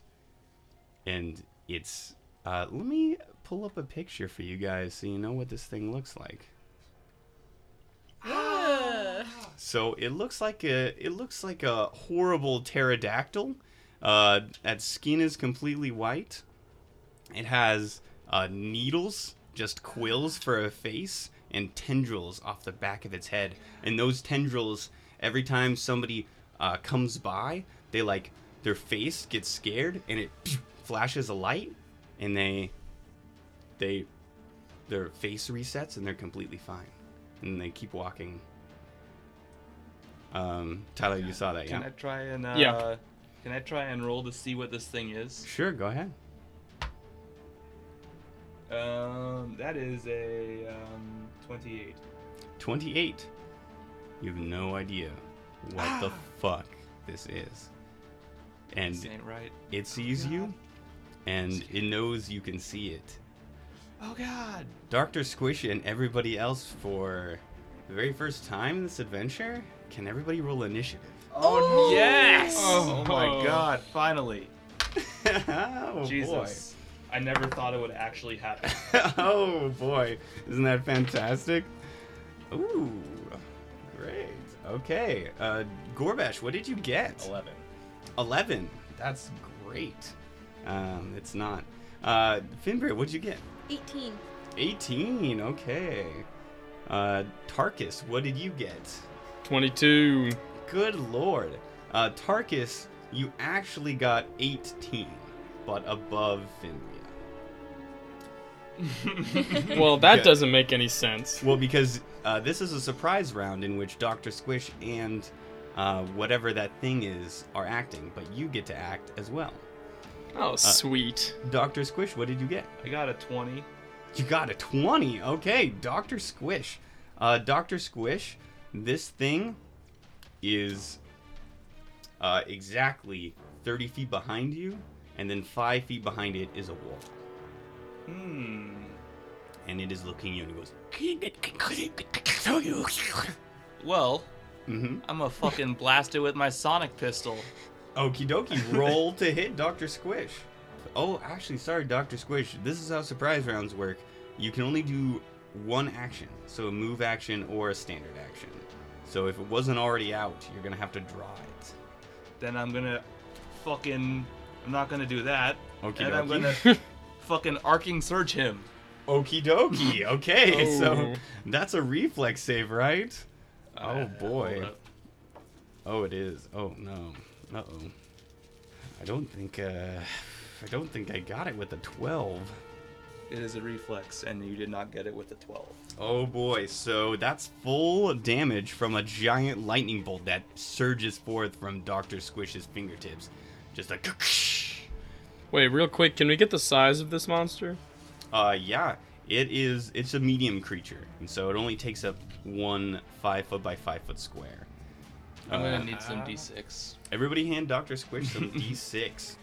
A: And it's uh let me pull up a picture for you guys so you know what this thing looks like. So it looks like a it looks like a horrible pterodactyl. Uh, that skin is completely white. It has uh, needles, just quills for a face, and tendrils off the back of its head. And those tendrils, every time somebody uh, comes by, they like their face gets scared, and it flashes a light, and they they their face resets, and they're completely fine, and they keep walking Um, Tyler, you saw that,
B: Can
A: yeah?
B: I try and uh,
E: Yeah.
B: Can I try and roll to see what this thing is?
A: Sure, go ahead.
B: Um, that is a um, 28.
A: 28. You have no idea what the fuck this is. And
B: This ain't right.
A: it sees you, and it knows you can see it.
B: Oh God.
A: Dr. Squish and everybody else for the very first time in this adventure, can everybody roll initiative?
B: Oh, yes!
E: Oh.
B: Oh, my God! Finally,
A: oh
B: Jesus! I never thought it would actually happen.
A: oh boy. Isn't that fantastic? Ooh. Great. Okay. Uh Gorbash, what did you get?
F: 11.
A: 11. That's great. Um, it's not. Uh, Fimbria, what'd you get?
G: 18.
A: 18. Okay. Uh, Tarkus, what did you get?
E: 22.
A: Good lord. Uh, Tarkus, you actually got 18, but above Fimbria.
E: Well, that
A: Yeah.
E: doesn't make any sense.
A: Well, because uh, this is a surprise round in which Dr. Squish and uh, whatever that thing is are acting, but you get to act as well.
E: Oh, sweet.
A: Dr. Squish, what did you get?
B: I got a 20.
A: You got a 20. Okay, Dr. Squish. Uh, Dr. Squish, this thing is uh, exactly 30 feet behind you, and then 5 feet behind it is a wall.
B: Hmm.
A: And it is looking at you and it goes,
B: Well,
A: mm-hmm.
B: I'm gonna fucking blast it with my sonic pistol.
A: Okie dokie, roll to hit Dr. Squish. Oh, actually, sorry, Dr. Squish. This is how surprise rounds work. You can only do one action, so a move action or a standard action. So if it wasn't already out, you're gonna have to draw it.
B: Then I'm gonna fucking. I'm not gonna do that.
A: Okay.
B: and I'm gonna fucking arcing surge him.
A: Okie dokie. Okay, so
E: Oh.
A: that's a reflex save, right? Oh
B: Uh,
A: boy. Oh, it is. Oh no. Uh oh. I don't think. uh I don't think I got it with a twelve.
B: It is a reflex, and you did not get it with a 12.
A: Oh boy, so that's full damage from a giant lightning bolt that surges forth from Dr. Squish's fingertips. Just like
E: Wait, real quick, can we get the size of this monster?
A: Uh yeah, it is it's a medium creature, and so it only takes up one five foot by five foot square.
B: I'm
A: Uh,
B: gonna need some d6.
A: Everybody hand Dr. Squish some D6.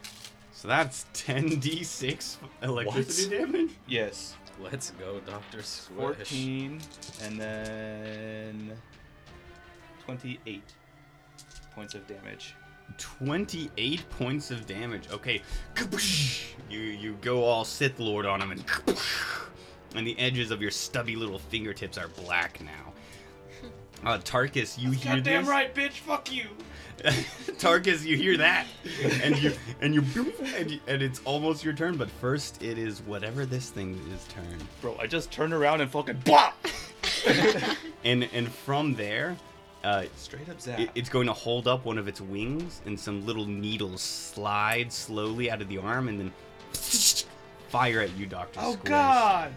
A: So that's 10d6 electricity damage?
B: Yes.
F: Let's go, Dr. Squish.
B: 14, and then 28 points of damage.
A: 28 points of damage. Okay. You you go all Sith Lord on him and and the edges of your stubby little fingertips are black now. Uh, Tarkus, you hear
B: Goddamn
A: this?
B: right, bitch. Fuck you.
A: Tarkus, you hear that, and you and you and, you, and it's almost your turn. But first, it is whatever this thing is turn.
B: Bro, I just turned around and fucking blah!
A: And and from there, uh,
B: Straight up zap.
A: it, it's going to hold up one of its wings, and some little needles slide slowly out of the arm, and then fire at you, Doctor. Squish.
B: Oh
A: Squish.
B: god!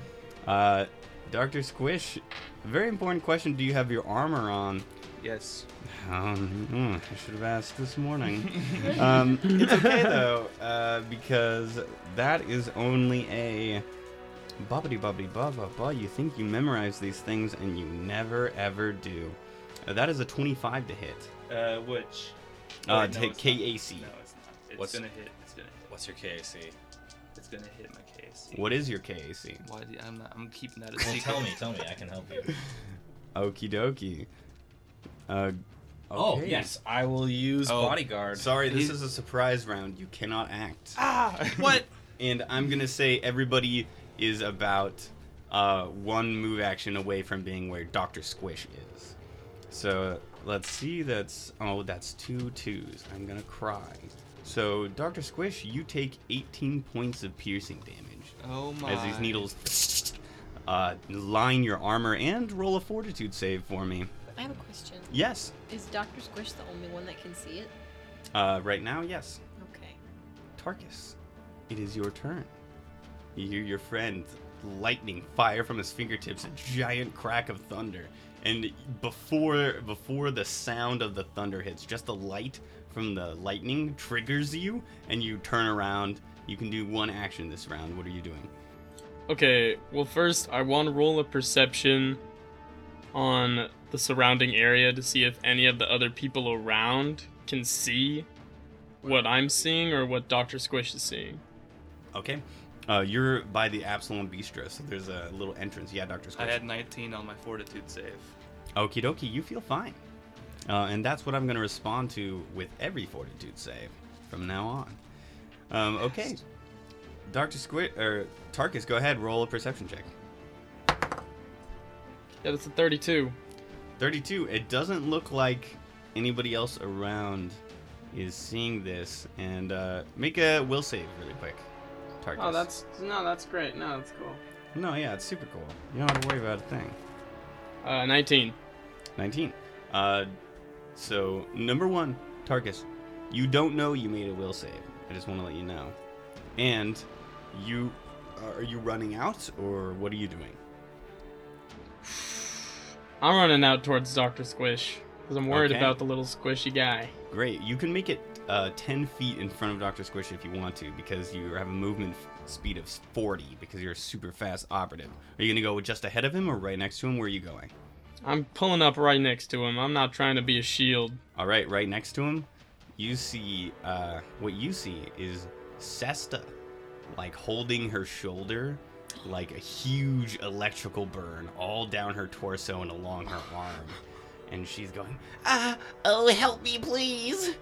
A: Uh, Doctor Squish. Very important question. Do you have your armor on?
B: Yes.
A: Um, hmm, I should have asked this morning. um, it's okay though, uh, because that is only a bobbity bobbity ba ba ba. You think you memorize these things, and you never ever do. Uh, that is a 25 to hit.
B: Uh, which?
A: Uh,
B: no,
A: hit
B: it's not.
A: KAC.
B: No, it's not. It's
F: What's-
B: gonna hit. It's gonna hit.
F: What's your KAC?
B: It's gonna hit my KSC.
A: What is your KAC?
B: Why? Do, I'm not. I'm keeping that a secret.
F: tell me, tell me. I can help you.
A: Okie dokie. Uh,
F: Oh,
A: okay.
F: yes. I will use
B: Oh,
F: Bodyguard.
A: Sorry, this
B: He-
A: is a surprise round. You cannot act.
B: Ah! What?
A: and I'm gonna say everybody is about uh, one move action away from being where Doctor Squish is. So let's see. That's oh, that's two twos. I'm gonna cry. So Doctor Squish, you take 18 points of piercing damage
B: Oh my.
A: as these needles uh, line your armor and roll a Fortitude save for me.
G: I have a question.
A: Yes.
G: Is Dr. Squish the only one that can see it?
A: Uh, right now, yes.
G: Okay.
A: Tarkus, it is your turn. You hear your friend lightning fire from his fingertips, a giant crack of thunder, and before before the sound of the thunder hits, just the light from the lightning triggers you, and you turn around. You can do one action this round. What are you doing?
E: Okay, well, first, I want to roll a perception on the surrounding area to see if any of the other people around can see what I'm seeing or what Dr. Squish is seeing.
A: Okay. Uh, you're by the Absalom Bistro, so there's a little entrance. Yeah, Doctor Squish.
B: I had 19 on my fortitude save.
A: Okie dokie, you feel fine. Uh, and that's what I'm going to respond to with every fortitude save from now on. Um, okay. Dr. Squid, or Tarkus, go ahead, roll a perception check.
E: Yeah, that's a 32.
A: 32. It doesn't look like anybody else around is seeing this. And uh, make a will save really quick. Tarkus.
E: Oh, that's no, that's great. No, that's cool.
A: No, yeah, it's super cool. You don't have to worry about a thing.
E: Uh, 19.
A: 19. Uh, so, number one, Tarkus, you don't know you made a will save. I just want to let you know. And you. uh, Are you running out, or what are you doing?
E: I'm running out towards Dr. Squish because I'm worried
A: Okay.
E: about the little squishy guy.
A: Great. You can make it uh, 10 feet in front of Dr. Squish if you want to, because you have a movement speed of 40, because you're a super fast operative. Are you going to go just ahead of him or right next to him? Where are you going?
E: I'm pulling up right next to him. I'm not trying to be a shield.
A: All right, right next to him, you see uh, what you see is Sesta, like holding her shoulder, like a huge electrical burn all down her torso and along her arm, and she's going,
H: Ah, oh, help me, please.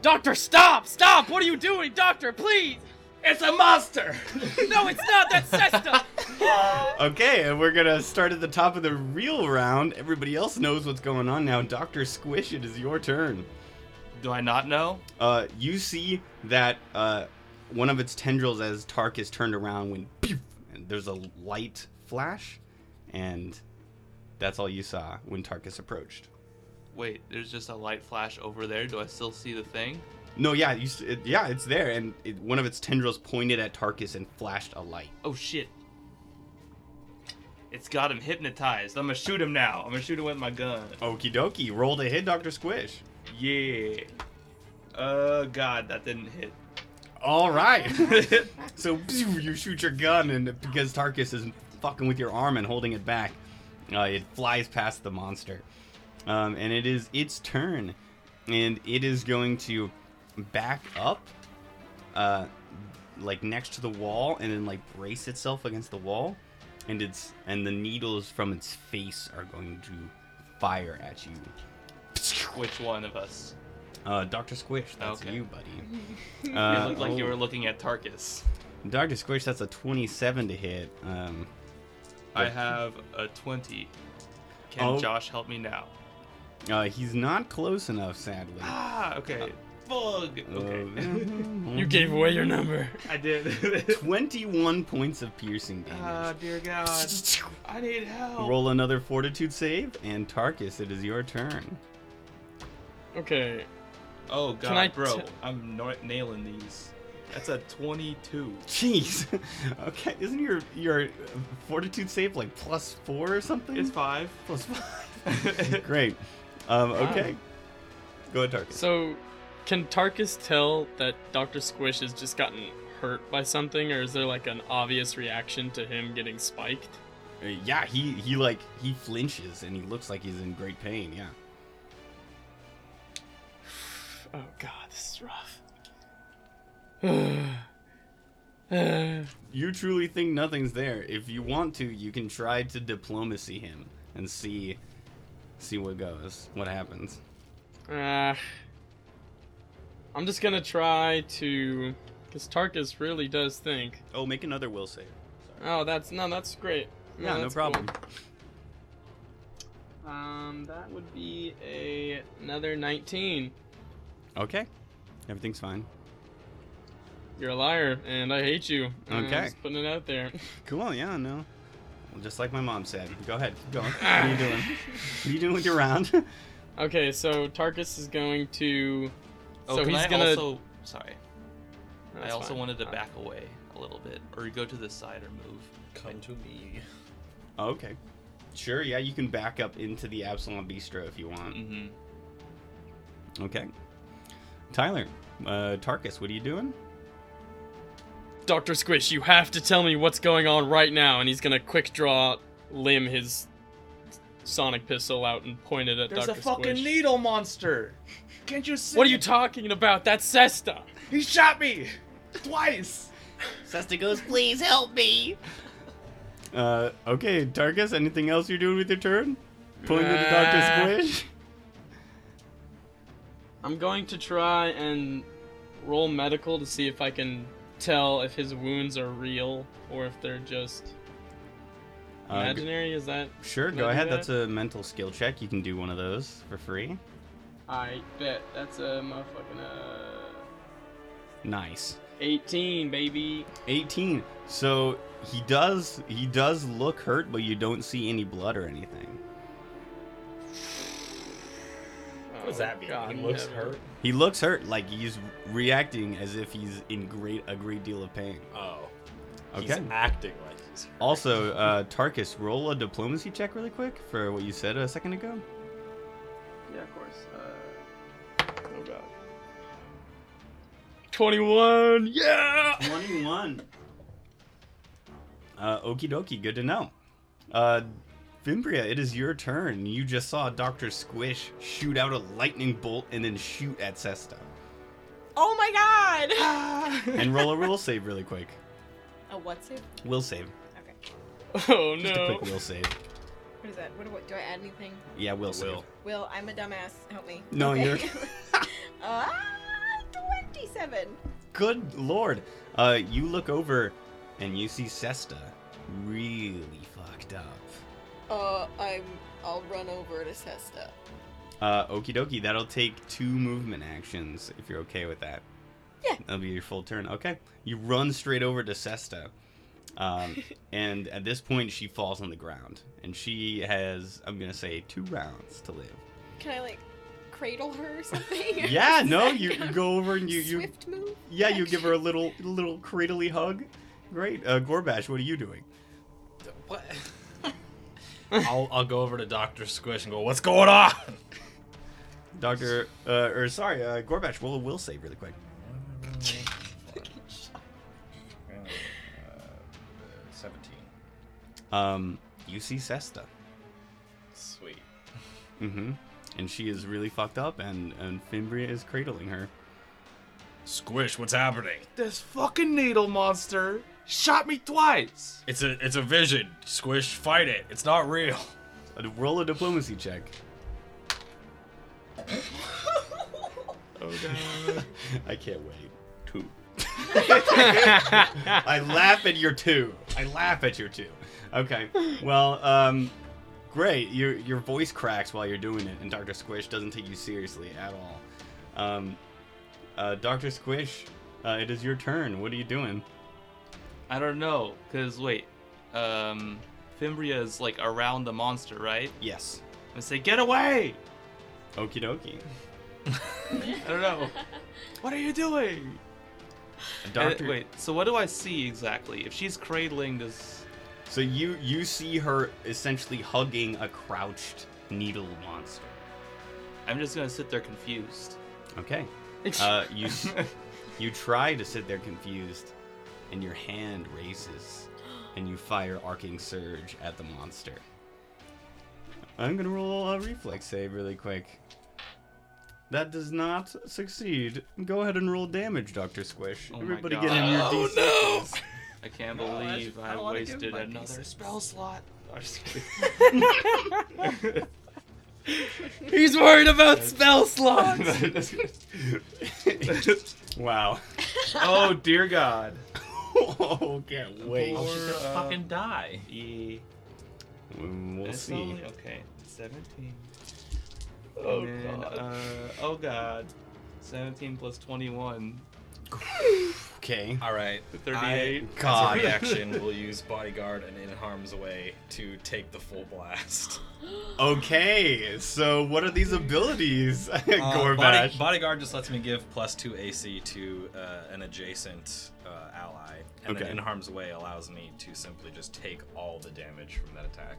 E: Doctor, stop! Stop! What are you doing? Doctor, please!
D: It's a monster!
E: No, it's not! That's Sesta!
A: "Okay, and we're gonna start at the top of the real round. Everybody else knows what's going on now. Doctor Squish, it is your turn."
B: Do I not know?
A: Uh, you see that uh, one of its tendrils, as Tarkus turned around, went pew, and there's a light flash, and that's all you saw when Tarkus approached.
B: Wait, there's just a light flash over there. Do I still see the thing?
A: No, yeah, you, it, yeah, it's there, and it, one of its tendrils pointed at Tarkus and flashed a light.
B: Oh shit. It's got him hypnotized. I'm gonna shoot him now. I'm gonna shoot him with my gun.
A: Okie dokie, roll to hit Doctor Squish.
B: Yeah. Uh, God, that didn't hit.
A: All right. so you shoot your gun, and because Tarkus is fucking with your arm and holding it back, uh, it flies past the monster. Um, and it is its turn, and it is going to back up, uh, like next to the wall, and then like brace itself against the wall, and it's and the needles from its face are going to fire at you.
B: Which one of us?
A: Uh, Doctor Squish, that's
B: Okay.
A: you, buddy.
B: You
A: Uh,
B: looked like you
A: oh.
B: were looking at Tarkus.
A: Dr. Squish, that's a 27 to hit. Um,
B: I have a 20. Can
A: Oh.
B: Josh help me now?
A: uh, he's not close enough, sadly.
B: Ah, okay. Bug. Okay.
A: Uh,
E: You gave away your number.
B: I did.
A: 21 points of piercing damage.
B: Ah, dear God. I need help.
A: Roll another fortitude save, and Tarkus, it is your turn.
E: Okay.
B: Oh God,
E: Can I
B: bro,
E: t-
B: I'm no- nailing these. That's a 22.
A: Jeez. okay, isn't your your fortitude save like plus four or something?
B: It's five.
A: plus five. Great. Um, okay. Go ahead, Tarkus.
E: So, can Tarkus tell that Dr. Squish has just gotten hurt by something, or is there like an obvious reaction to him getting spiked?
A: Uh, yeah, he he like he flinches and he looks like he's in great pain. Yeah.
E: Oh god, this is rough. Uh,
A: You truly think nothing's there. If you want to, you can try to diplomacy him and see see what goes, what happens.
E: uh, I'm just gonna try to, because Tarkus really does think.
A: Oh, make another will save.
E: Oh, that's no, that's great.
A: Yeah, no problem.
E: cool. Um, that would be a another 19.
A: Okay. Everything's fine.
E: You're a liar, and I hate you.
A: Okay.
E: just putting it out there.
A: Cool, yeah, no. Well, just like my mom said. Go ahead, Go. going. What are you doing? What are you doing with your round?
E: okay, so Tarkus is going to.
B: Oh,
E: so
B: can
E: he's
B: I
E: gonna.
B: also? Sorry, I
E: That's
B: also
E: fine.
B: wanted to
E: Uh,
B: back away a little bit, or go to the side or move.
F: Come to me.
A: okay. Sure, yeah, you can back up into the Absalom Bistro if you want.
B: Mm-hmm.
A: Okay. Tyler, uh, Tarkus, what are you doing?
E: Dr. Squish, you have to tell me what's going on right now. And he's gonna quick draw Lim his sonic pistol out and point it at
B: There's
E: Dr. Squish.
B: There's a fucking
E: Squish.
B: needle monster. Can't you see?
E: What are you talking about? That's Sesta.
B: He shot me twice.
H: Sesta goes, please help me.
A: Uh, okay, Tarkus, anything else you're doing with your turn? Pulling to the
E: Uh,
A: Dr. Squish?
E: I'm going to try and roll medical to see if I can tell if his wounds are real or if they're just
A: Uh,
E: imaginary. Is that?
A: sure, go ahead.
E: that?
A: That's a mental skill check. You can do one of those for free.
E: I bet that's a motherfucking uh,
A: Nice.
E: 18, baby.
A: 18. So he does he does look hurt, but you don't see any blood or anything.
D: What does that mean?
E: God,
D: he looks
E: never.
D: hurt.
A: He looks hurt, like he's reacting as if he's in great a great deal of pain.
D: Oh.
A: Okay.
D: He's acting like he's hurt.
A: Also, uh, Tarkus, roll a diplomacy check really quick for what you said a second ago.
E: Yeah, of course. Uh, oh god. 21. Yeah.
A: 21. Uh, okie dokie, good to know. Uh, Fimbria, it is your turn. You just saw Dr. Squish shoot out a lightning bolt and then shoot at Sesta.
G: Oh my god!
A: And roll a will save really quick.
G: a what save?
A: Will save.
G: Okay.
E: Oh
A: Just a
E: no.
A: quick will save.
G: What is that? What do, I, do I add anything?
A: Yeah, will save.
D: Will.
G: Will, I'm a dumbass. Help me.
A: No,
G: Okay.
A: you're-
G: uh, 27.
A: Good lord. Uh, you look over and you see Sesta really fucked up.
G: Uh, I'm. I'll run over to Sesta.
A: Uh, okie dokie, that'll take two movement actions if you're okay with that.
G: Yeah.
A: That'll be your full turn. Okay. You run straight over to Sesta. Um, and at this point, she falls on the ground. And she has, I'm going to say, two rounds to live.
G: Can I like cradle her or something?
A: Yeah, no, you, you go over and you, you
G: Swift move.
A: yeah, you give her a little little cradly hug. Great. Uh, Gorbash, what are you doing?
F: What? I'll, I'll go over to Doctor Squish and go. What's going on?
A: Doctor, uh, or sorry, uh, Gorbash, roll a will save really quick.
F: Seventeen.
A: Um, you see Sesta.
F: Sweet.
A: Mm-hmm. And she is really fucked up, and and Fimbria is cradling her.
F: Squish, what's happening?
B: This fucking needle monster shot me twice.
F: It's a it's a vision. Squish, fight it. It's not real.
A: Roll a diplomacy check.
E: Oh god.
A: I can't wait. Two. I laugh at your two. I laugh at your two. Okay. Well, um, great. Your your voice cracks while you're doing it, and Doctor Squish doesn't take you seriously at all. Um, uh, Doctor Squish, uh, it is your turn. What are you doing?
B: I don't know, cause wait, um, Fimbria is like around the monster, right?
A: Yes.
B: I say, get away!
A: Okie dokie.
B: I don't know. what are you doing? And-
A: Doctor.
B: wait, so what do I see exactly? If she's cradling this,
A: So you you see her essentially hugging a crouched needle monster.
B: I'm just gonna sit there confused.
A: Okay. Uh, you you try to sit there confused, and your hand races, and you fire arcing surge at the monster. I'm gonna roll a reflex save really quick. That does not succeed. Go ahead and roll damage, Doctor Squish.
B: Oh my
A: Everybody
B: God.
A: get in your
B: Oh,
A: d6s.
B: I can't
F: No, I
B: believe
F: just- I
B: I,
F: wanna give
B: wasted
F: my
B: another spell slot. I'm just kidding.
E: He's worried about spell slots.
A: wow.
B: oh dear God.
A: Oh, can't wait.
B: Or,
F: She's gonna
B: uh,
F: fucking die.
B: Yeah.
A: Mm, We'll
B: It's
A: see.
B: only- okay, 17.
E: Oh,
B: then,
E: God.
B: Uh, oh god. 17 plus 21.
A: Okay.
F: All right.
B: 38.
F: I,
A: God.
F: As a reaction, we'll use bodyguard and in harm's way to take the full blast.
A: Okay, so what are these abilities,
F: Uh,
A: Gorbash?
F: body- bodyguard just lets me give plus two AC to uh, an adjacent uh, ally, and
A: Okay.
F: then in harm's way allows me to simply just take all the damage from that attack.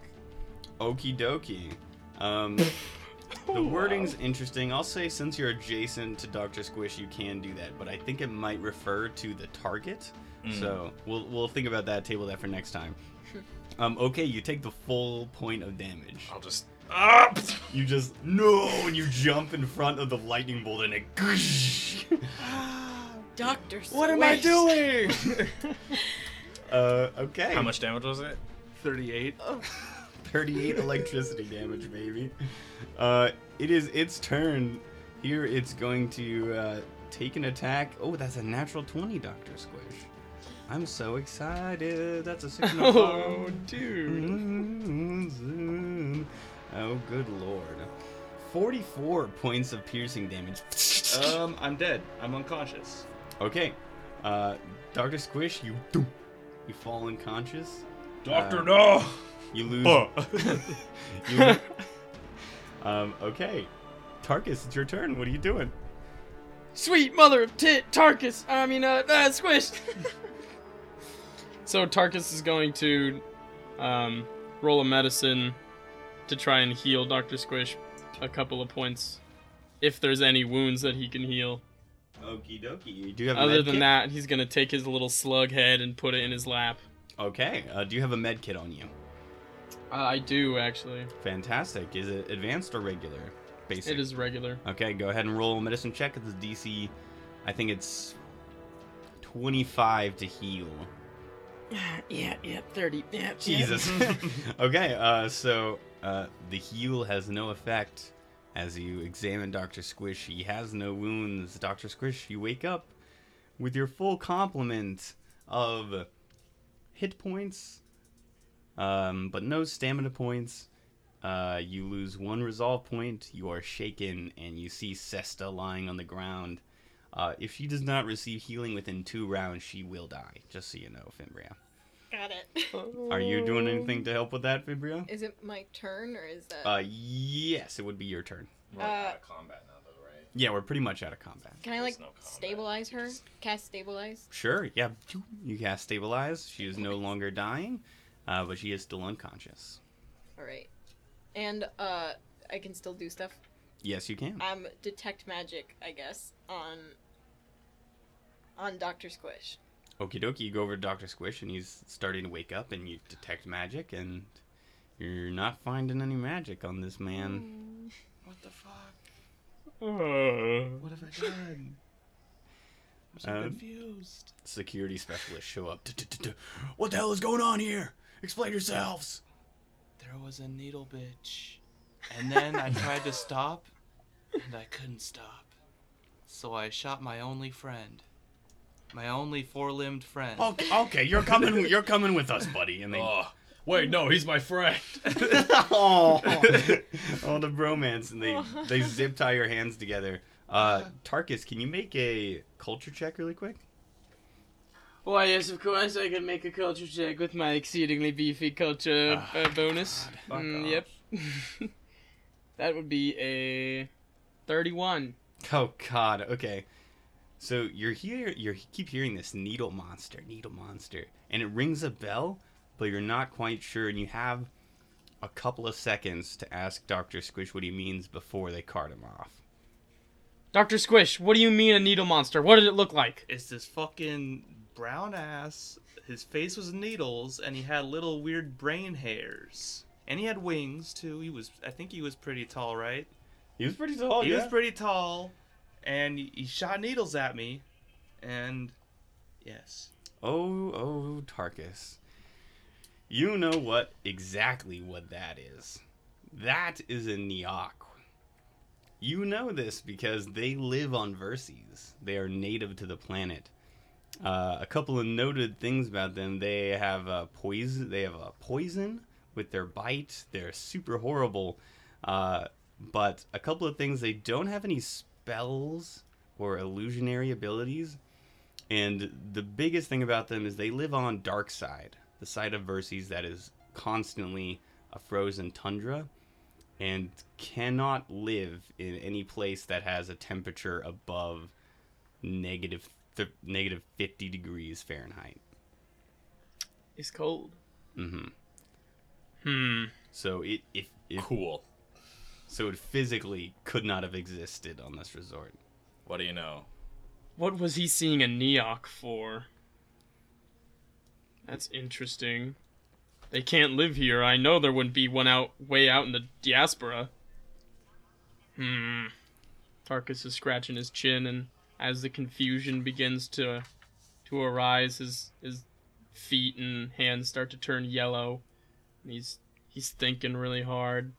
A: Okie dokie. Um, the wording's interesting. I'll say since you're adjacent to Doctor Squish, you can do that, but I think it might refer to the target. So we'll we'll think about that. Table that for next time. Um, okay, you take the full point of damage.
F: I'll just.
A: You just no, and you jump in front of the lightning bolt, and it.
G: Doctor
A: what am I doing? uh, okay.
F: How much damage was it?
B: 38.
A: 38 electricity damage, baby. Uh, it is its turn. Here it's going to uh, take an attack. Oh, that's a natural 20, Dr. Squish. I'm so excited. That's a 6 and a
E: Oh,
A: five.
E: dude.
A: Oh, good lord. 44 points of piercing damage.
B: Um, I'm dead. I'm unconscious.
A: Okay. Uh, Dr. Squish, you you fall unconscious.
F: Doctor,
A: Uh,
F: no!
A: You lose. you lo- um, okay. Tarkus, it's your turn. What are you doing?
E: Sweet mother of tit, Tarkus. I mean, uh, uh Squish. so Tarkus is going to um, roll a medicine to try and heal Doctor Squish a couple of points, if there's any wounds that he can heal.
A: Okie dokie. Do you have a
E: Other
A: med
E: than
A: kit?
E: that, he's gonna take his little slug head and put it in his lap.
A: Okay. Uh, do you have a med kit on you?
E: Uh, I do actually.
A: Fantastic. Is it advanced or regular? Basic.
E: It is regular.
A: Okay, go ahead and roll a medicine check. It's a DC. I think it's 25 to heal.
E: Yeah, yeah, thirty. Yeah,
A: Jesus. okay, uh, so uh, the heal has no effect as you examine Dr. Squish. He has no wounds. Dr. Squish, you wake up with your full complement of hit points, um, but no stamina points. Uh, you lose one resolve point. You are shaken, and you see Sesta lying on the ground. Uh, if she does not receive healing within two rounds, she will die. Just so you know, Fimbria.
G: Got it.
A: Are you doing anything to help with that, Fimbria?
G: Is it my turn or is that?
A: Uh, yes, it would be your turn.
F: We're
G: Uh,
F: out of combat now, though, right?
A: Yeah, we're pretty much out of combat.
G: Can I like
F: no combat.
G: stabilize her? Cast stabilize.
A: Sure, yeah. You cast stabilize. She is no longer dying, uh, but she is still unconscious.
G: All right. And uh, I can still do stuff.
A: Yes, you can.
G: Um, detect magic, I guess, on on Doctor Squish.
A: Okie dokie, you go over to Dr. Squish, and he's starting to wake up, and you detect magic, and you're not finding any magic on this man.
B: What the fuck?
E: Uh,
B: What have I done? I'm so
A: Um,
B: confused.
A: Security specialists show up. What the hell is going on here? Explain yourselves.
B: There was a needle bitch. And then I tried to stop, and I couldn't stop. So I shot my only friend. My only four-limbed friend.
A: Okay, okay, you're coming. You're coming with us, buddy. And they
F: Oh, wait, no, he's my friend.
A: oh, oh, the bromance, and they they zip tie your hands together. Uh, Tarkus, can you make a culture check really quick?
E: Why, yes, of course, I can make a culture check with my exceedingly beefy culture
A: Ah,
E: uh, bonus.
F: fuck
E: Mm, yep. that would be a 31.
A: Oh God. Okay. So you're here. You keep hearing this needle monster, needle monster, and it rings a bell, but you're not quite sure, and you have a couple of seconds to ask Doctor Squish what he means before they cart him off.
E: Dr. Squish, what do you mean a needle monster? What did it look like?
B: It's this fucking brown ass. His face was needles, and he had little weird brain hairs. And he had wings too. He was, I think he was pretty tall, right?
A: He was pretty tall.
B: he
A: yeah.
B: was pretty tall, and he, shot needles at me, and yes,
A: Oh, oh, Tarkus. You know what exactly what that is. That is a Neok. You know this because they live on Verces. They are native to the planet. Uh, a couple of noted things about them: they have a poison. They have a poison with their bite. They're super horrible. Uh, but a couple of things: they don't have any spells or illusionary abilities. And the biggest thing about them is they live on dark side, the side of Verces that is constantly a frozen tundra, and cannot live in any place that has a temperature above negative th- negative 50 degrees Fahrenheit.
E: It's cold.
A: hmm
E: Hmm.
A: So it if, if
F: Cool.
A: So it physically could not have existed on this resort.
F: What do you know?
E: What was he seeing a Neok for? That's interesting. They can't live here. I know there wouldn't be one out way out in the diaspora. Hmm. Tarkus is scratching his chin, and as the confusion begins to to arise, his his feet and hands start to turn yellow. And he's he's thinking really hard,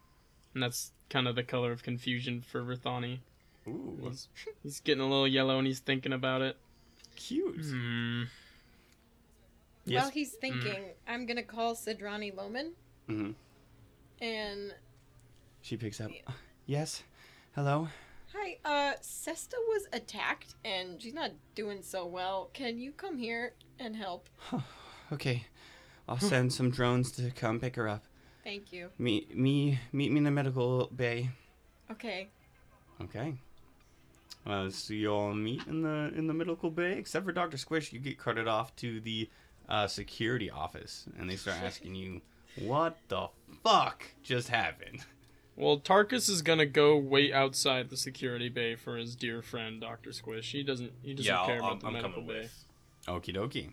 E: and that's kind of the color of confusion for Rithani.
A: Ooh,
E: He's, he's getting a little yellow, and he's thinking about it.
A: cute.
E: Hmm.
A: Yes.
G: While he's thinking, I'm gonna call Sidrani Loman,
A: Mm-hmm.
G: and
A: She picks up. Yes. Hello.
G: hi, uh, Sesta was attacked, and she's not doing so well. Can you come here and help?
A: Okay. I'll send some drones to come pick her up.
G: Thank you.
A: Me me meet me in the medical bay.
G: Okay.
A: Okay. Uh, so you all meet in the in the medical bay, except for Doctor Squish. You get carted off to the uh, security office, and they start asking you, "What the fuck just happened?"
E: Well, Tarkus is gonna go wait outside the security bay for his dear friend Doctor Squish. He doesn't. He doesn't
F: yeah,
E: care
F: I'll,
E: about
F: I'm,
E: the
F: I'm
E: medical
F: coming
E: bay.
F: with.
A: Okie dokie.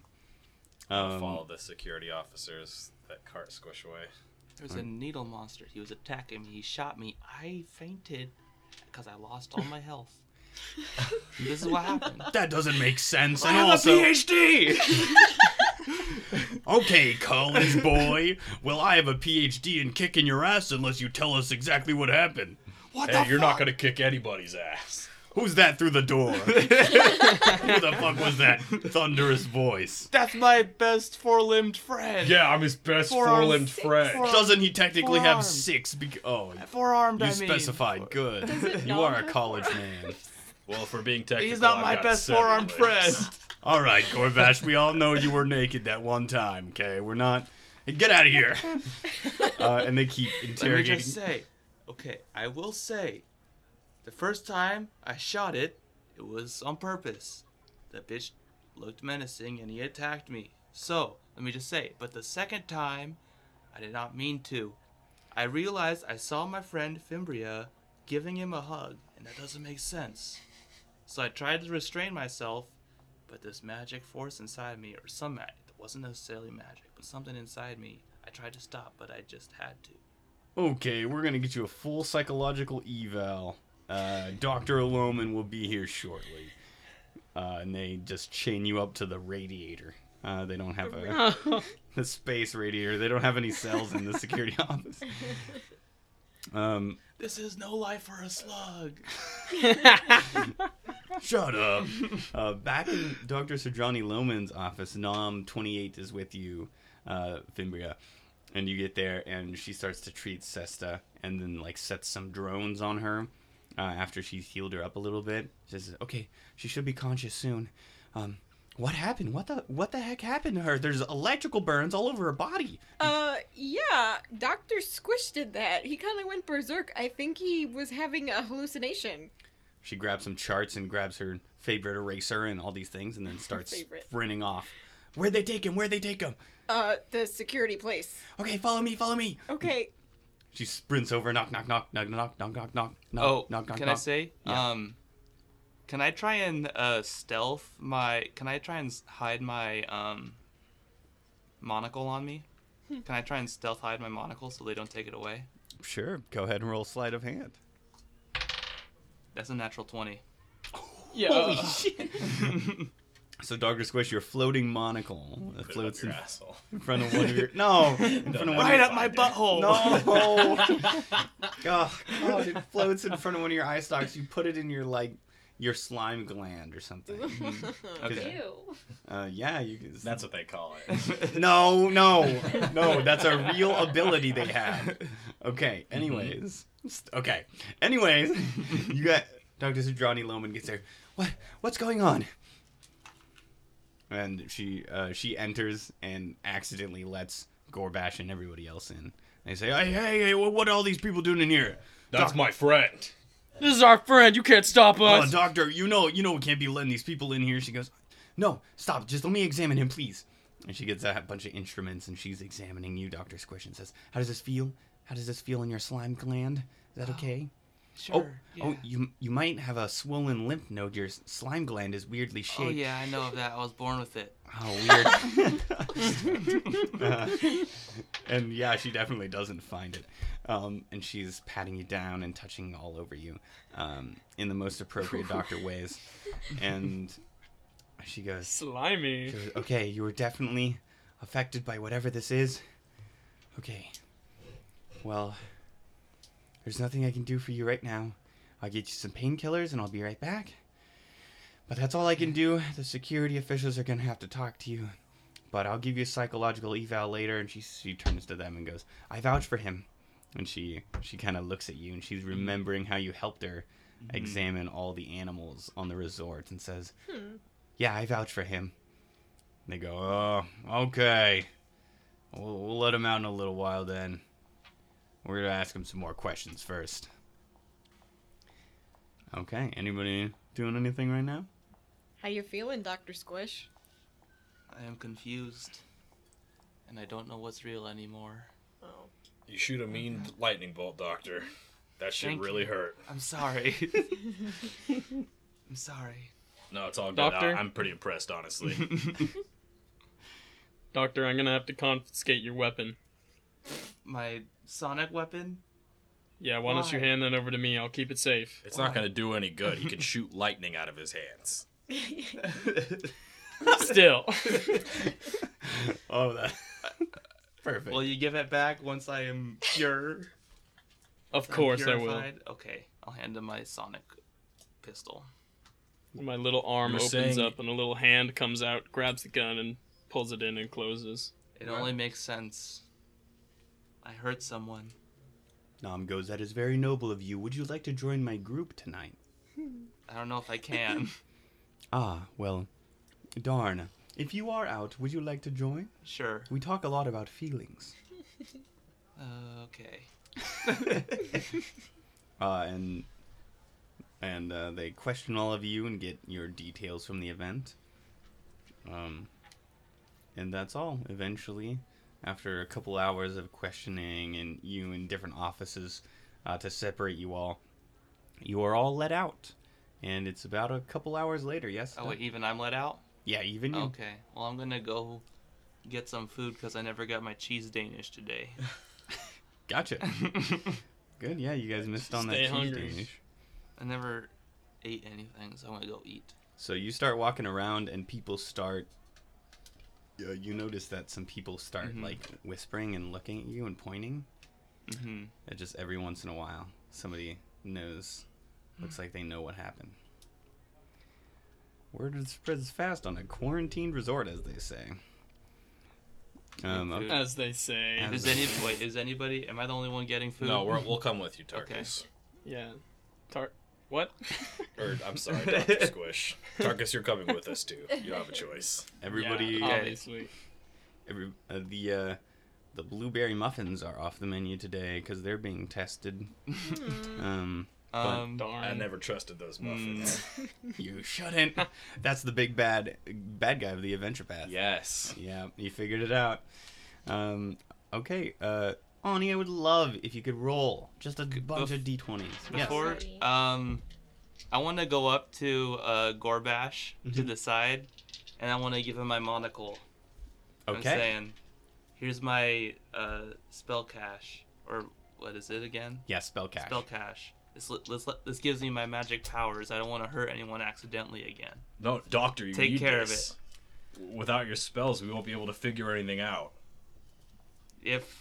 F: I'll
A: Um,
F: follow the security officers that cart squish away.
B: There's a needle monster. He was attacking me. He shot me. I fainted because I lost all my health. This is what happened.
A: that doesn't make sense.
B: I
A: And
B: have
A: also,
B: a PhD.
A: okay, college boy. Well, I have a PhD in kicking your ass unless you tell us exactly what happened.
B: What
F: Hey,
B: the
F: you're not
B: fuck?
F: gonna kick anybody's ass.
A: Who's that through the door? Who the fuck was that thunderous voice?
B: That's my best four-limbed friend.
F: Yeah, I'm his best
B: Forearm-
F: four-limbed friend.
B: forearm-
A: Doesn't he technically have
B: Forearm.
A: six? Bec- oh,
B: Four-armed.
A: you
B: I mean.
A: specified. Good.
G: it
A: You
G: not
A: are a
G: have
A: college man.
F: Well, if we're being technical,
B: He's not
F: I've
B: my
F: got
B: best
F: seven
B: four-armed
F: legs.
B: friend.
A: All right, Gorbash. We all know you were naked that one time. Okay, we're not. Hey, get out of here. Uh, and they keep interrogating.
B: Let me
A: interrogating.
B: just say, okay, I will say, the first time I shot it, it was on purpose. The bitch looked menacing and he attacked me. So, let me just say, but the second time, I did not mean to. I realized I saw my friend Fimbria giving him a hug, and that doesn't make sense. So I tried to restrain myself, but this magic force inside me, or some magic, it wasn't necessarily magic, but something inside me, I tried to stop, but I just had to.
A: Okay, we're gonna get you a full psychological eval. Uh, Doctor Loman will be here shortly. Uh, and they just chain you up to the radiator. Uh, they don't have a the space radiator. They don't have any cells in the security office. Um,
B: This is no life for a slug.
A: Shut up. uh, back in Dr. Serjani Loman's office, Nom 28 is with you, uh, Fimbria. And you get there, and she starts to treat Sesta, and then, like, sets some drones on her uh, after she's healed her up a little bit. She says, okay, she should be conscious soon. Um, what happened? What the what the heck happened to her? There's electrical burns all over her body.
G: Uh, yeah, Dr. Squish did that. He kind of went berserk. I think he was having a hallucination.
A: She grabs some charts and grabs her favorite eraser and all these things, and then starts sprinting off. Where'd they take him? Where'd they take him?
G: Uh, the security place.
A: Okay, follow me, follow me.
G: Okay,
A: She sprints over, knock, knock, knock, knock, knock, knock, knock, knock, knock,
B: Oh,
A: knock, knock,
B: can
A: knock.
B: I say?
A: Yeah.
B: Um, can I try and uh, stealth my? Can I try and hide my um monocle on me? Can I try and stealth hide my monocle so they don't take it away?
A: Sure, go ahead and roll sleight of hand.
B: That's a natural twenty.
E: yeah.
A: So, Dr. Squish, your floating monocle that
F: Put it up
A: floats
F: your
A: in,
F: asshole.
A: in front of one of your no, in front of one
B: Right
A: of
B: up my butthole.
A: No, oh, God, it floats in front of one of your eye stalks. You put it in your like your slime gland or something.
B: Okay.
C: Ew.
A: Uh, yeah, you can.
F: That's what they call it.
A: No, no, no. That's a real ability they have. Okay. Anyways. Okay. Anyways, you got Dr. Sudrani Loman gets there. What? What's going on? And she uh, she enters and accidentally lets Gorbash and everybody else in. They say, "Hey, hey, hey! What, what are all these people doing in here?"
F: That's my friend.
E: This is our friend. You can't stop
A: Oh,
E: us.
A: doctor, you know, you know, we can't be letting these people in here. She goes, "No, stop! Just let me examine him, please." And she gets a bunch of instruments and she's examining you, Doctor Squish, and says, "How does this feel? how does this feel in your slime gland? Is that
B: Oh,
A: okay?
B: Sure.
A: Oh,
B: yeah.
A: you you might have a swollen lymph node. Your slime gland is weirdly shaped.
B: Oh yeah, I know of that. I was born with it.
A: Oh, weird. Uh, and yeah, she definitely doesn't find it. Um, and she's patting you down and touching all over you um, in the most appropriate doctor ways. And she goes,
E: Slimy.
A: she goes, Okay, you were definitely affected by whatever this is. Okay. Well, there's nothing I can do for you right now. I'll get you some painkillers and I'll be right back. But that's all I can do. The security officials are gonna have to talk to you. But I'll give you a psychological eval later. And she she turns to them and goes, "I vouch for him." And she she kind of looks at you and she's mm-hmm. remembering how you helped her mm-hmm. examine all the animals on the resort and says, hmm. "Yeah, I vouch for him." And they go, "Oh, okay. We'll, we'll let him out in a little while then. We're gonna ask him some more questions first. Okay. Anybody doing anything right now?
G: How you feeling, Doctor Squish?
B: I am confused, and I don't know what's real anymore.
G: Oh.
F: You shoot a mean lightning bolt, Doctor. That should
B: Thank
F: really
B: you.
F: hurt.
B: I'm sorry. I'm sorry.
F: No, it's all good.
E: Doctor?
F: I- I'm pretty impressed, honestly.
E: Doctor, I'm gonna have to confiscate your weapon.
B: My sonic weapon?
E: Yeah, why don't you
B: Why?
E: hand that over to me? I'll keep it safe.
F: It's not going to do any good. He can shoot lightning out of his hands.
E: Still.
A: Oh, that. Perfect.
B: Will you give it back once I am pure?
E: Of
B: I'm
E: course I will.
B: purified? Okay, I'll hand him my sonic pistol.
E: My little arm
F: You're
E: opens
F: saying-
E: up and a little hand comes out, grabs the gun, and pulls it in and closes.
B: It only makes sense. I hurt someone.
A: Nom goes, That is very noble of you. Would you like to join my group tonight?
B: I don't know if I can.
A: Ah, well, darn. If you are out, would you like to join?
B: sure.
A: We talk a lot about feelings.
B: Uh, okay.
A: Uh, and and uh, they question all of you and get your details from the event. Um, and that's all. Eventually, after a couple hours of questioning and you in different offices uh, to separate you all, you are all let out. And it's about a couple hours later. Yes.
B: Oh wait, even I'm let out.
A: Yeah, even you.
B: Okay. Well, I'm gonna go get some food because I never got my cheese Danish today.
A: Gotcha. Good. Yeah, you guys missed on that
E: Stay
A: cheese
E: hungry.
A: Danish.
B: I never ate anything, so I'm gonna go eat.
A: So you start walking around, and people start. Uh, you notice that some people start
B: Mhm.
A: like whispering and looking at you and pointing.
B: Mm-hmm.
A: And just every once in a while, somebody knows. Looks like they know what happened. Word spreads fast on a quarantined resort, as they say. Um, okay.
E: As they say.
A: As-
B: Is any wait? Is anybody? Am I the only one getting food?
F: No, we're, we'll come with you, Tarkus. Okay.
E: Yeah. Tar- what?
F: Or, I'm sorry, Dr. Squish. Tarkus, you're coming with us, too. You don't have a choice.
A: everybody,
E: Yeah, obviously.
A: every uh, the uh, the blueberry muffins are off the menu today because they're being tested. Um,
B: Um,
E: Darn.
F: I never trusted those muffins.
A: You shouldn't. That's the big bad bad guy of the adventure path.
F: yes.
A: Yeah, you figured it out. Um, okay, uh, Ani, I would love if you could roll just a bunch
B: bef-
A: of d20s. Yes.
B: before
C: Sorry.
B: um, I want to go up to uh Gorbash to
A: Mhm.
B: the side, and I want to give him my monocle.
A: Okay.
B: I'm saying, here's my uh spell cache, or what is it again?
A: Yeah, spell cache.
B: Spell cache. This this this gives me my magic powers. I don't want to hurt anyone accidentally again.
F: No, Doctor, you
B: Take
F: need
B: care of
F: it. Without your spells, we won't be able to figure anything out.
B: If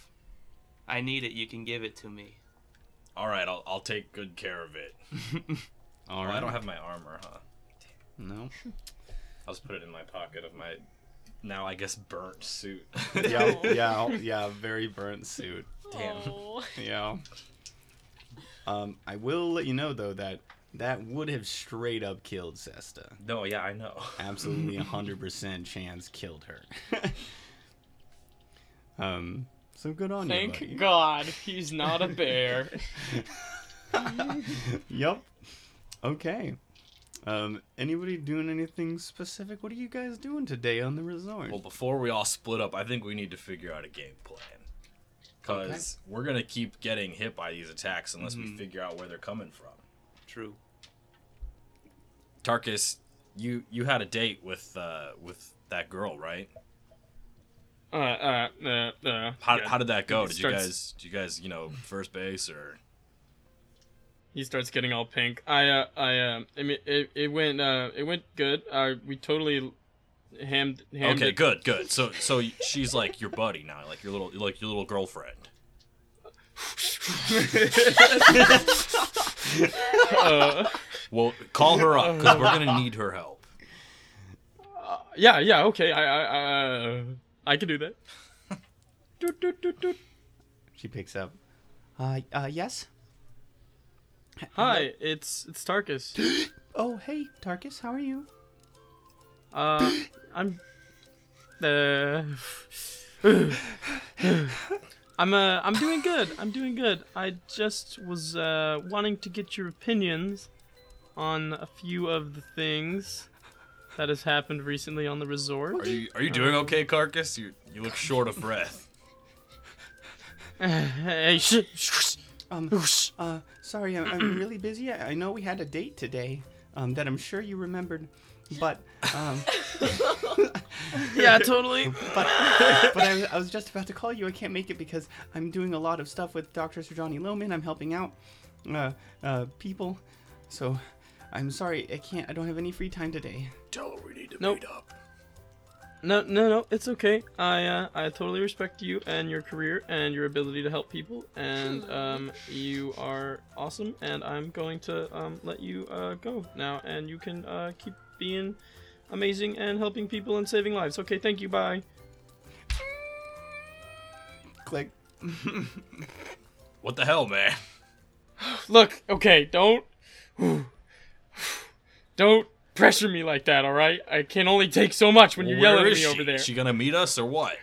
B: I need it, you can give it to me.
F: All right, I'll, I'll take good care of it.
A: All
F: Oh,
A: right.
F: I don't have my armor, huh?
A: No.
F: I'll just put it in my pocket of my now, I guess, burnt suit.
A: yeah, yeah, yeah. Very burnt suit.
F: Damn.
G: Oh.
A: Yeah. Um, I will let you know though that that would have straight up killed Sesta.
F: No, yeah, I know.
A: Absolutely, hundred percent chance killed her. um. So good on you,
E: Thank. God he's not a bear.
A: yep. Okay. Um, anybody doing anything specific? What are you guys doing today on the resort?
F: Well, before we all split up, I think we need to figure out a game plan. because we're gonna keep getting hit by these attacks unless we
B: Mhm.
F: figure out where they're coming from.
B: True.
F: Tarkus, you you had a date with uh with that girl, right?
E: Uh, uh, uh, uh,
F: How,
E: yeah.
F: how did that go?
E: He
F: Did
E: starts-
F: you guys did you guys you know first base or?
E: He starts getting all pink. I, uh, I, uh, I mean, it, it went, uh, it went good. Uh, we totally hammed, hammed
F: Okay,
E: it.
F: good, good. So so she's like your buddy now, like your little like your little girlfriend.
E: uh,
F: Well, call her up because we're gonna need her help.
E: yeah, yeah, okay. I, I, uh, I can do that. Doot, doot, doot, doot.
A: She picks up. Uh, uh, yes.
E: Hi, it's it's Tarkus.
A: Oh, hey, Tarkus, how are you?
E: Uh, I'm. Uh, I'm uh, I'm doing good. I'm doing good. I just was uh, wanting to get your opinions on a few of the things that has happened recently on the resort.
F: Are you are you doing okay, Tarkus? You you look short of breath.
E: hey, sh- sh-
A: Um, uh, sorry, I'm, I'm really busy. I, I know we had a date today, um, that I'm sure you remembered, but, um,
E: yeah, totally.
A: but, but I, was- I was just about to call you. I can't make it because I'm doing a lot of stuff with Dr. Sajani Lohman. I'm helping out, uh, uh, people. So, I'm sorry. I can't. I don't have any free time today.
F: Tell her we need to
E: Nope.
F: meet up.
E: No, no, no, it's okay. I uh, I totally respect you and your career and your ability to help people, and um, you are awesome. And I'm going to um, let you uh, go now, and you can uh, keep being amazing and helping people and saving lives. Okay, thank you. Bye.
A: Click.
F: What the hell, man?
E: Look, okay, don't, don't pressure me like that. All right, I can only take so much when you're
F: Where
E: yelling at me
F: she?
E: over there.
F: She gonna meet us or what?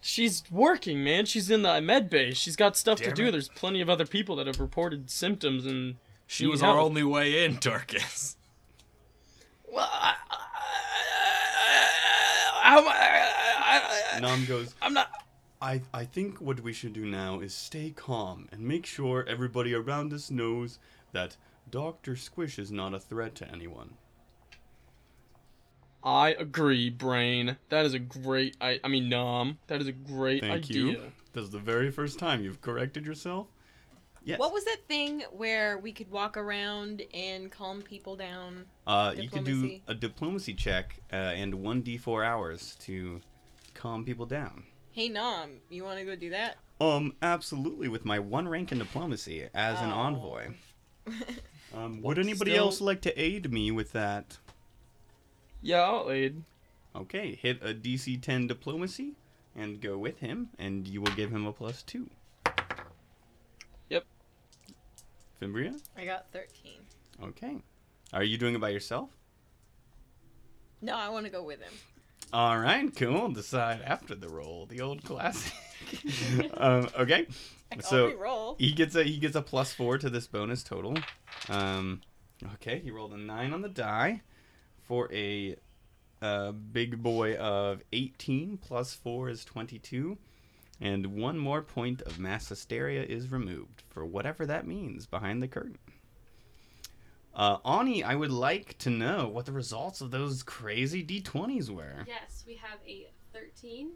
E: She's working, man. She's in the med bay. She's got stuff to do.
F: it.
E: There's plenty of other people that have reported symptoms and.
F: She
E: Need
F: was our only way in, Tarkus.
E: Well, I, I, I, I,
A: Nom goes.
E: I'm not.
A: I, I think what we should do now is stay calm and make sure everybody around us knows that Dr. Squish is not a threat to anyone.
E: I agree, brain. That is a great. I, I mean, nom. That is a great
A: Thank
E: idea.
A: you. This is the very first time you've corrected yourself. Yes.
G: What was that thing where we could walk around and calm people down?
A: uh, you could do a diplomacy check uh, and 1d4 hours to calm people down.
G: Hey, Nom, you want to go do that?
A: Um, absolutely, with my one rank in diplomacy as an
G: Oh.
A: envoy. Um, would anybody
B: still-
A: else like to aid me with that?
E: Yeah, I'll aid.
A: Okay, hit a DC 10 diplomacy and go with him, and you will give him a plus two.
E: Yep.
A: Fimbria?
G: I got 13.
A: Okay. Are you doing it by yourself?
G: No, I want to go with him.
A: All right, cool. Decide after the roll. The old classic. um, okay.
G: I can
A: So
G: roll.
A: he gets a he gets a plus four to this bonus total. Um, okay, he rolled a nine on the die for a uh, big boy of eighteen. Plus four is twenty-two, and one more point of mass hysteria is removed for whatever that means behind the curtain. Uh, Ani, I would like to know what the results of those crazy d20s were.
C: Yes, we have a 13,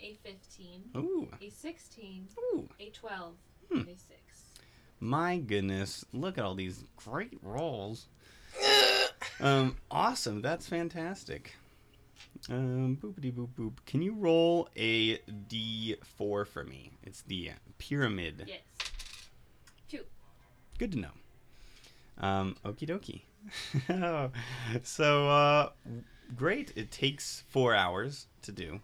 C: a 15,
A: Ooh,
C: a 16,
A: ooh.
C: a 12,
A: Hmm.
C: and a 6.
A: My goodness, look at all these great rolls. um, awesome. That's fantastic. Um, boopity boop boop. Can you roll a D4 for me? It's the pyramid.
C: Yes. Two.
A: Good to know. Um, okie dokie. so, uh, great. It takes four hours to do.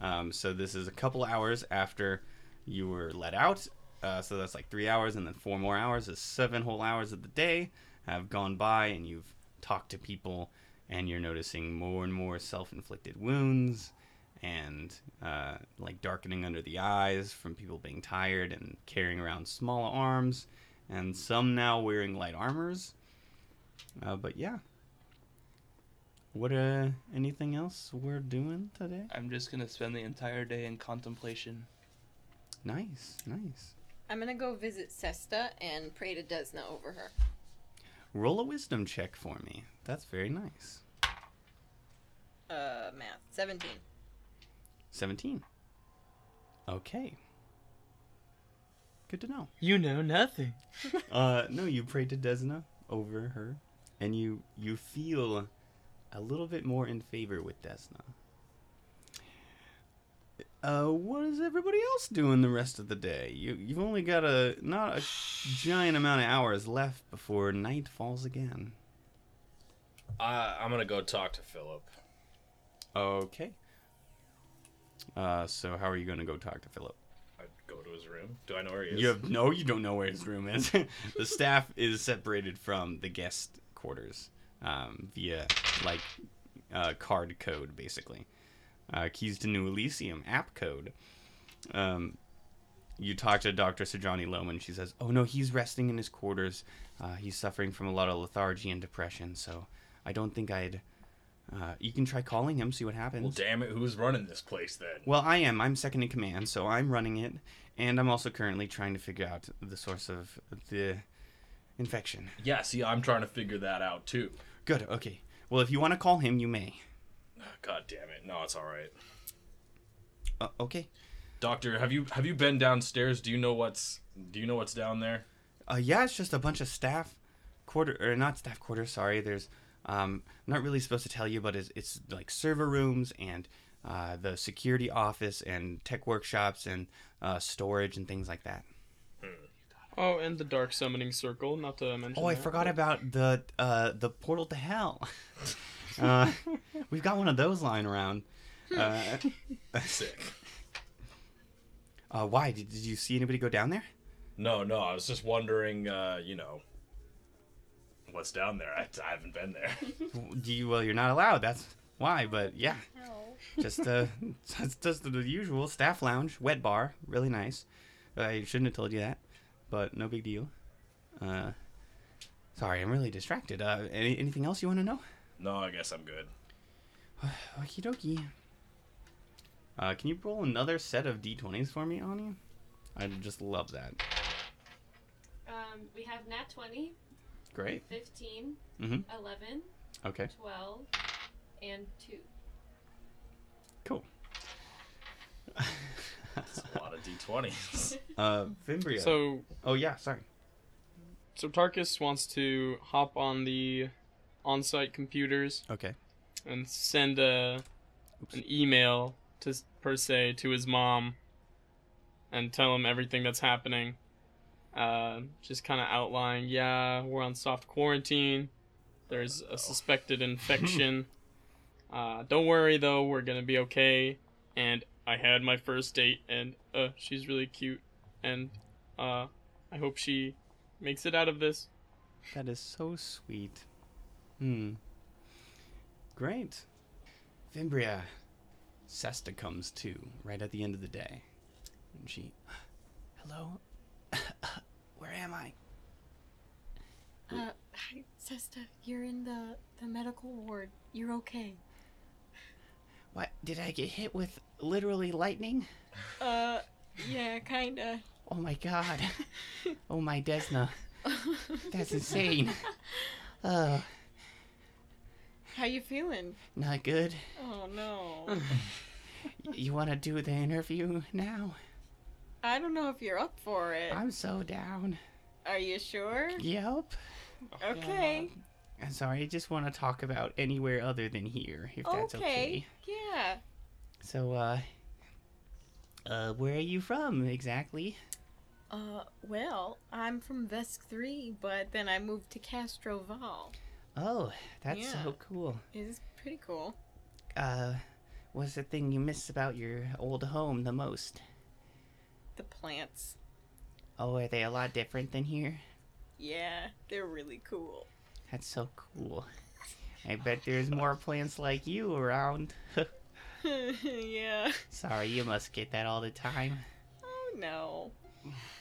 A: Um, so this is a couple hours after you were let out. Uh, so that's like three hours, and then four more hours is seven whole hours of the day have gone by, and you've talked to people, and you're noticing more and more self-inflicted wounds, and uh, like darkening under the eyes from people being tired and carrying around small arms, and some now wearing light armors. Uh, but yeah. What uh anything else we're doing today?
B: I'm just gonna spend the entire day in contemplation.
A: Nice, nice.
G: I'm gonna go visit Sesta and pray to Desna over her.
A: Roll a wisdom check for me. That's very nice.
G: Uh, math. 17.
A: 17. Okay. Good to know.
E: You know nothing.
A: Uh, no, you pray to Desna over her, and you you feel a little bit more in favor with Desna. Uh, what is everybody else doing the rest of the day? You you've only got a not a giant amount of hours left before night falls again.
F: Uh, I'm gonna go talk to Philip.
A: Okay. Uh, so how are you to go talk to Philip?
F: I'd go to his room. Do I know where he is?
A: You have no, you don't know where his room is. the staff is separated from the guest quarters um, via like uh, card code, basically. Uh, keys to New Elysium app code. Um, you talk to Dr. Sajani Lohman. She says, "Oh no, he's resting in his quarters. Uh, he's suffering from a lot of lethargy and depression. So I don't think I'd. Uh, you can try calling him, see what happens."
F: Well, damn it, who's running this place then?
A: Well, I am. I'm second in command, so I'm running it, and I'm also currently trying to figure out the source of the infection.
F: Yeah, see, I'm trying to figure that out too.
A: Good. Okay. Well, if you want to call him, you may.
F: God damn it. No, it's all right.
A: Uh, okay.
F: Doctor, have you have you been downstairs? Do you know what's Do you know what's down there?
A: Uh, yeah, it's just a bunch of staff quarter or not staff quarters. Sorry, there's. Um, I'm not really supposed to tell you, but it's, it's like server rooms and uh, the security office and tech workshops and uh, storage and things like that.
E: Oh, and the dark summoning circle, not to mention.
A: Oh, I
E: that,
A: forgot
E: but-
A: about the uh, the portal to hell. uh, we've got one of those lying around. Uh,
F: Sick.
A: uh, why did, did you see anybody go down there?
F: No, no, I was just wondering. Uh, you know, what's down there? I, I haven't been there.
A: Do you, well, you're not allowed. That's why. But yeah, just uh, it's just the usual staff lounge, wet bar, really nice. I shouldn't have told you that, but no big deal. Uh, sorry, I'm really distracted. Uh, any, anything else you want to know?
F: no, I guess I'm good.
A: Okie dokie. Uh, can you roll another set of d20s for me, Anya? I'd just love that.
C: Um, we have nat 20,
A: Great.
C: 15,
A: mm-hmm.
C: 11,
A: Okay.
C: 12, and 2.
A: Cool.
F: It's a lot of d20s.
A: uh, Fimbria.
E: So,
A: oh yeah, sorry.
E: so Tarkus wants to hop on the on-site computers
A: Okay.
E: and send a an email to per se to his mom and tell him everything that's happening. Uh, just kind of outline, yeah, we're on soft quarantine. There's a suspected infection. uh, don't worry though, we're gonna be okay. And I had my first date, and uh, she's really cute, and uh, I hope she makes it out of this.
A: That is so sweet. Hmm. Great. Fimbria. Sesta comes too, right at the end of the day. And she. Hello? Where am I?
G: Uh, hi, Sesta. You're in the, the medical ward. You're okay.
A: What? Did I get hit with literally lightning?
G: Uh, yeah, kinda.
A: Oh my god. oh my Desna. That's insane. Uh,
G: How you feeling?
A: not good.
G: Oh no.
A: You want to do the interview now?
G: I don't know if you're up for it.
A: I'm so down.
G: Are you sure?
A: Yep.
G: Okay.
A: I'm sorry, I just want to talk about anywhere other than here, if that's okay.
G: okay. Yeah.
A: So, uh, uh, where are you from exactly?
G: Uh, well, I'm from Vesk 3, but then I moved to Castrovel.
A: Oh, that's
G: Yeah.
A: so cool.
G: It's pretty cool.
A: Uh, what's the thing you miss about your old home the most?
G: The plants.
A: Oh, are they a lot different than here?
G: Yeah, they're really cool.
A: That's so cool. I bet there's more plants like you around.
G: yeah.
A: Sorry, you must get that all the time.
G: Oh no.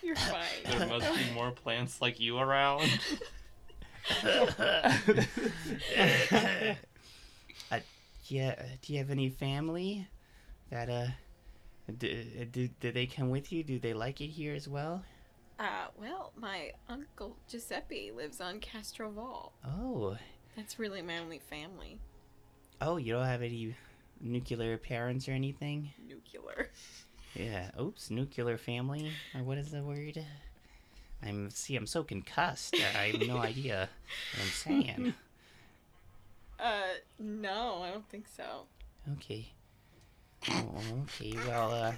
G: You're fine.
B: There must be more plants like you around.
A: uh, yeah, do you have any family that uh D- do, do they come with you? Do they like it here as well?
G: Uh, well, my uncle Giuseppe lives on Castrovel.
A: Oh,
G: That's really my only family.
A: oh, you don't have any nuclear parents or anything?
G: Nuclear.
A: Yeah. Oops, nuclear family, or what is the word? I'm see. I'm so concussed. I have no idea what I'm saying.
G: Uh, no, I don't think so.
A: Okay. Oh, okay. Well, uh,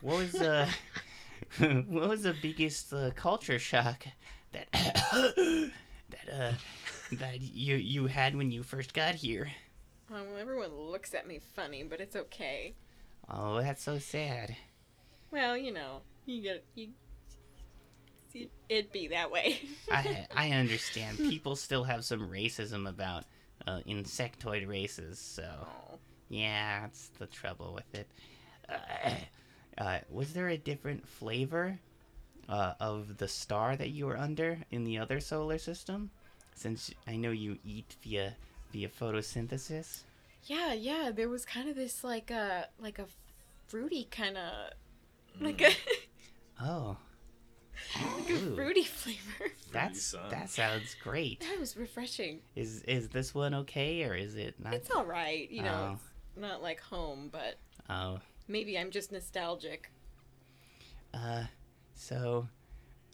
A: what was uh, what was the biggest uh, culture shock that that uh that you you had when you first got here?
G: Um, everyone looks at me funny, but it's okay.
A: Oh, that's so sad.
G: Well, you know, you get you. It'd be that way.
A: I I understand. People still have some racism about uh, insectoid races, so
G: Oh.
A: yeah, that's the trouble with it. Uh, uh, was there a different flavor uh, of the star that you were under in the other solar system? Since I know you eat via via photosynthesis.
G: Yeah, yeah. There was kind of this like a like a fruity kind of like a
A: Oh,
G: like a fruity flavor.
A: that's
F: son.
A: that sounds great.
G: That was refreshing.
A: Is is this one okay or is it not?
G: It's all right, you know.
A: Oh.
G: It's not like home, but
A: Oh,
G: maybe I'm just nostalgic.
A: Uh, so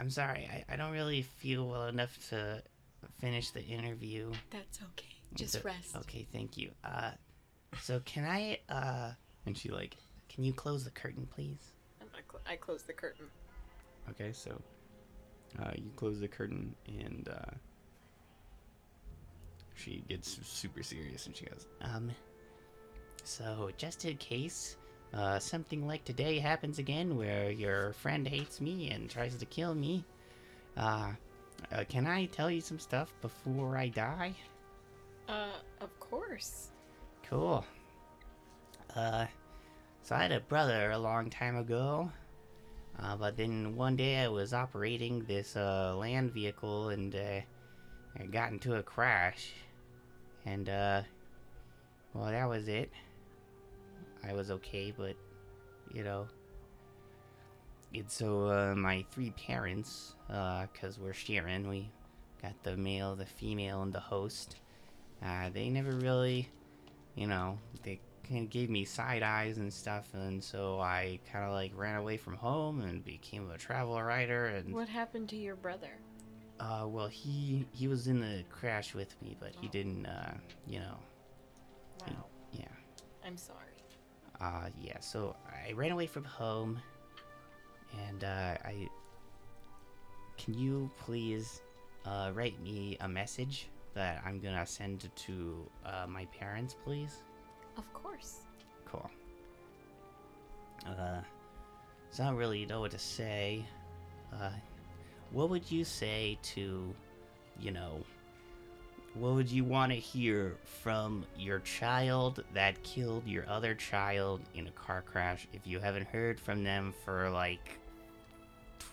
A: I'm sorry. I, I don't really feel well enough to finish the interview.
G: That's okay. Just
A: So-
G: rest.
A: Okay, thank you. Uh, so can I uh? And she like, can you close the curtain, please?
G: I'm not cl- I closed the curtain.
I: Okay, so uh, you close the curtain and uh, she gets super serious and she goes,
A: Um, so just in case uh, something like today happens again, where your friend hates me and tries to kill me, uh, uh can I tell you some stuff before I die?
G: Uh, of course.
A: Cool. Uh, so I had a brother a long time ago. Uh, but then one day I was operating this uh, land vehicle and uh, I got into a crash. And, uh, well, that was it. I was okay, but, you know. And so uh, my three parents, because we're sharing, we got the male, the female, and the host. Uh, they never really you know, they kind of gave me side eyes and stuff, and so I kind of like ran away from home and became a travel writer. And
G: What happened to your brother?
A: uh, well, he he was in the crash with me, but he didn't, uh, you know,
G: Wow.
A: yeah,
G: I'm sorry.
A: uh, yeah. So I ran away from home, and uh, I. Can you please uh, write me a message that I'm gonna send to uh, my parents, please?
G: Of course.
A: Cool. Uh, so I don't really know what to say. Uh, what would you say to, you know, what would you want to hear from your child that killed your other child in a car crash if you haven't heard from them for like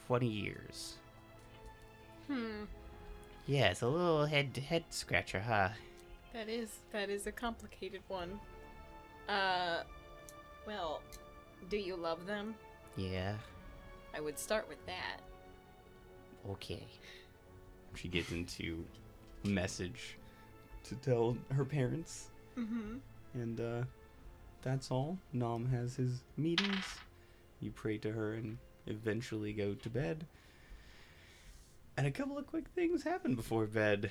A: 20 years?
G: Hmm.
A: Yeah, it's a little head head scratcher, huh?
G: That is that is a complicated one. Uh, well, do you love them?
A: Yeah,
G: I would start with that.
A: okay.
I: she gets into a message to tell her parents.
G: Mm-hmm.
I: And uh, that's all. Nom has his meetings. You pray to her and eventually go to bed. And a couple of quick things happen before bed.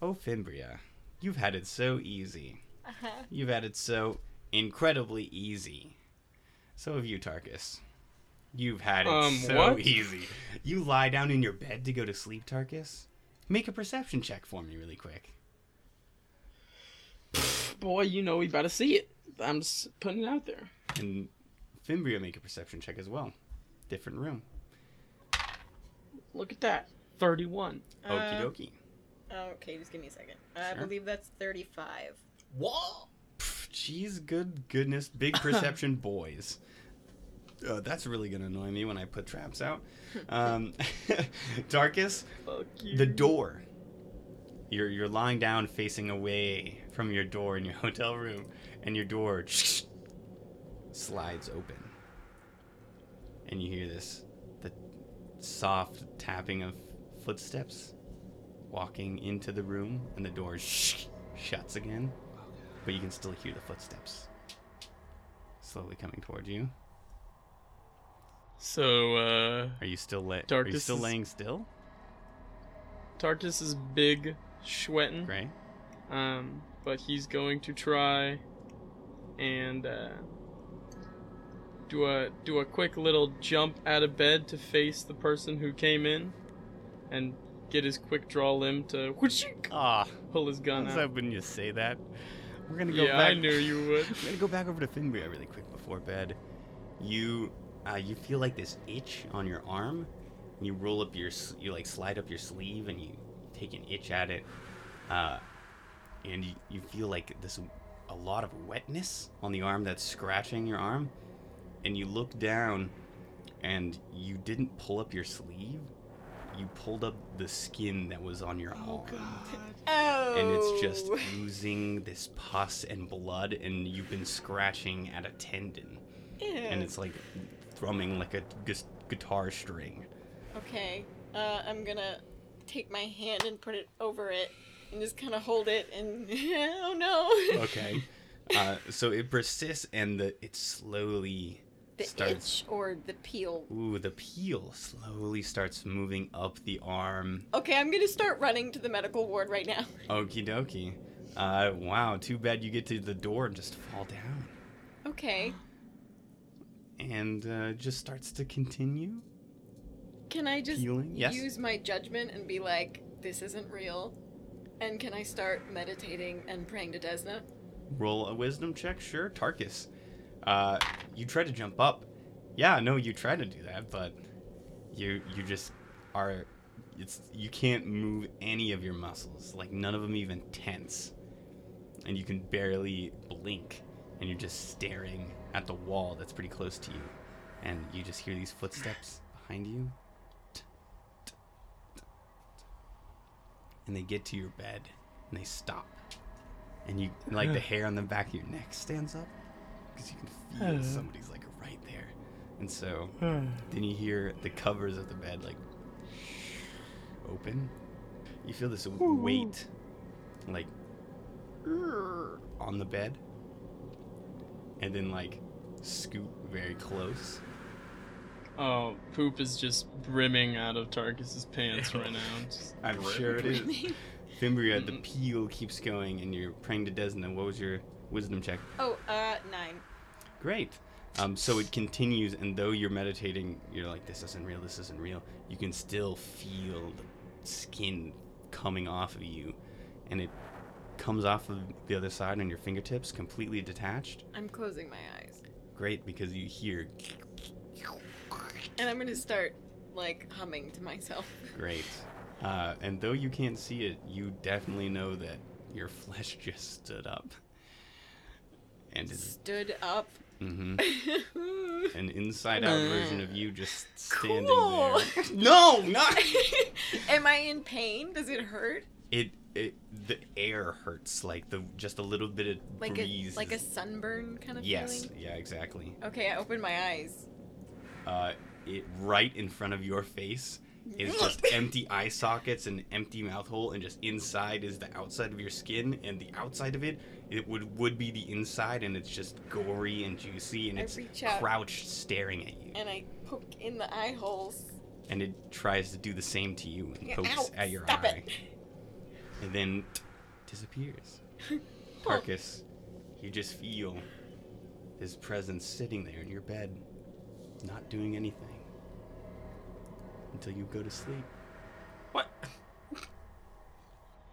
I: Oh, Fimbria, you've had it so easy.
G: Uh-huh.
I: You've had it so incredibly easy. So have you, Tarkus. You've had it
E: Um,
I: so
E: what?
I: easy. You lie down in your bed to go to sleep, Tarkus. Make a perception check for me, really quick.
E: Boy, you know we better see it. I'm just putting it out there.
I: And Fimbria make a perception check as well. Different room.
E: Look at that. 31.
G: Uh,
I: Okie dokie.
G: Okay, just give me a second. I
I: Sure.
G: believe that's 35.
F: What?
I: Pff, Jeez, good goodness, big perception boys. Uh, that's really gonna annoy me when I put traps out. Um, Tarkus,
E: Fuck you.
I: the door. You're you're lying down, facing away from your door in your hotel room, and your door
A: slides open. And you hear this the soft tapping of footsteps walking into the room, and the door sh- shuts again. But you can still hear the footsteps slowly coming toward you.
E: So, uh,
A: Are you still la- Are you still
E: is-
A: laying still?
E: Tarkus is big, sweating.
A: Gray.
E: Um, but he's going to try and uh, do a do a quick little jump out of bed to face the person who came in, and get his quick draw limb to
A: Ah,
E: pull his
A: I
E: gun
A: was
E: out.
A: hoping you say that. We're gonna go
E: Yeah,
A: back.
E: I knew you would.
A: I'm gonna go back over to Fimbria really quick before bed. You, uh, you feel like this itch on your arm. And you roll up your, you like slide up your sleeve and you take an itch at it, uh, and you, you feel like this a lot of wetness on the arm that's scratching your arm, and you look down, and you didn't pull up your sleeve. You pulled up the skin that was on your arm
J: Oh.
A: and it's just oozing this pus and blood, and you've been scratching at a tendon, and it's like thrumming like a gus- guitar string.
G: Okay, uh, I'm gonna take my hand and put it over it and just kind of hold it and oh no.
A: Okay. uh, so it persists, and the it slowly
G: the
A: starts.
G: itch or the peel.
A: Ooh, the peel slowly starts moving up the arm.
G: Okay, I'm gonna start running to the medical ward right now.
A: Okie dokie. Uh, wow, too bad you get to the door and just fall down.
G: Okay,
A: And uh, just starts to continue.
G: can I just
A: Peeling? Yes.
G: use my judgment and be like, this isn't real? And can I start meditating and praying to Desna?
A: Roll a wisdom check, sure. Tarkus. Uh, you try to jump up. Yeah, no, you try to do that, but you you just are. It's you can't move any of your muscles. Like none of them even tense, and you can barely blink, and you're just staring at the wall that's pretty close to you, and you just hear these footsteps behind you. And they get to your bed, and they stop and you like the hair on the back of your neck stands up because you can feel somebody's like right there. And so then you hear the covers of the bed like open. You feel this weight like on the bed. And then like scoot very close.
E: Oh, poop is just brimming out of Tarkus's pants right now. Just-
A: i'm sure it is. Fimbria the peel keeps going and you're praying to desna. What was your wisdom check?
G: Oh, uh, nine.
A: Great. Um, so it continues, and though you're meditating, you're like, this isn't real, this isn't real. You can still feel the skin coming off of you, and it comes off of the other side on your fingertips, completely detached.
G: I'm closing my eyes.
A: Great, because you hear
G: And I'm gonna start, like, humming to myself.
A: great. Uh, and though you can't see it, you definitely know that your flesh just stood up. And
G: Stood up.
A: Hmm an inside out version of you just standing
G: Cool.
A: there. No, not
G: Am I in pain? Does it hurt?
A: It, it the air hurts like the just a little bit of
G: Like
A: breeze.
G: a like a sunburn kind of
A: yes,
G: feeling?
A: yeah, exactly.
G: Okay, I open my eyes.
A: Uh, it right in front of your face is just empty eye sockets and empty mouth hole, and just inside is the outside of your skin, and the outside of it it would would be the inside, and it's just gory and juicy, and
G: I
A: it's crouched staring at you,
G: And I poke in the eye holes.
A: and it tries to do the same to you and
G: Yeah,
A: pokes
G: ow,
A: at your
G: stop
A: eye,
G: it.
A: and then disappears. Tarkus, you just feel his presence sitting there in your bed, not doing anything until you go to sleep.
F: What?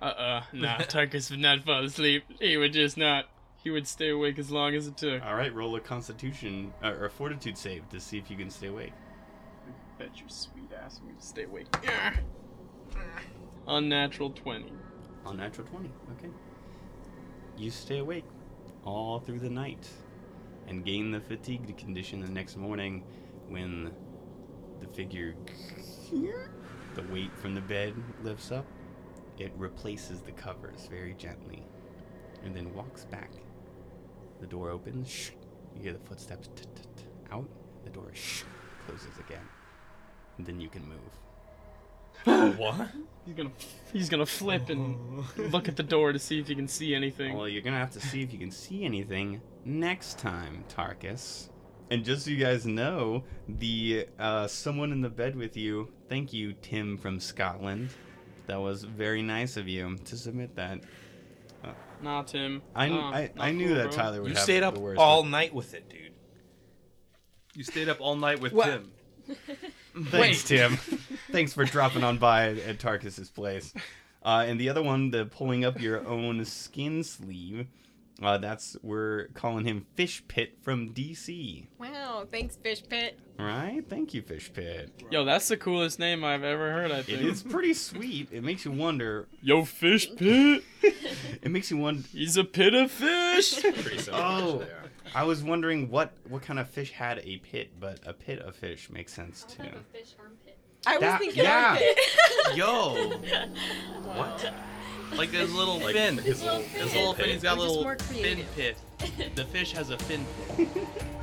E: Uh-uh. Nah, Tarkus would not fall asleep. He would just not. He would stay awake as long as it took.
A: All right, roll a Constitution uh, or a Fortitude save to see if you can stay awake.
E: I bet your sweet ass I'm gonna stay awake. Unnatural 20.
A: Unnatural twenty, okay. You stay awake all through the night and gain the fatigued condition the next morning when the figure, the weight from the bed lifts up. It replaces the covers very gently and then walks back. The door opens You hear the footsteps out. The door shh, closes again. And then you can move.
F: what?
E: He's gonna he's gonna flip and look at the door to see if he can see anything.
A: Well, you're gonna have to see if you can see anything next time, Tarkus. And just so you guys know, the uh, someone in the bed with you. Thank you, Tim from Scotland. That was very nice of you to submit that.
E: Nah, Tim.
A: I
E: Nah,
A: I,
E: not
A: I knew
E: cool,
A: that
E: bro.
A: Tyler would
F: You
A: have
F: stayed up
A: the worst.
F: all night with it, dude.
B: You stayed up all night with
E: What?
B: Tim.
A: Thanks, Tim. Thanks for dropping on by at, at Tarkus's place. Uh, and the other one, the pulling up your own skin sleeve. Uh, that's we're calling him Fish Pit from DC.
G: Wow, thanks, Fish Pit.
A: Right, thank you, Fish Pit.
E: Yo, that's the coolest name I've ever heard. I think.
A: is pretty sweet. It makes you wonder.
E: Yo, fish pit.
A: It makes you wonder.
E: He's a pit of fish.
F: Pretty.
A: Oh.
F: actually.
A: I was wondering what what kind of fish had a pit, but a pit of fish makes sense
C: I'll
A: too.
C: have a fish armpit.
G: I was
A: That-
G: thinking
A: yeah.
G: armpit.
B: Yo,
F: What?
B: Like his little
F: Like
B: fin.
F: his little,
B: His
F: his
B: little
F: little
B: fin. He's
F: pit.
B: got a little fin pit. The fish has a fin pit.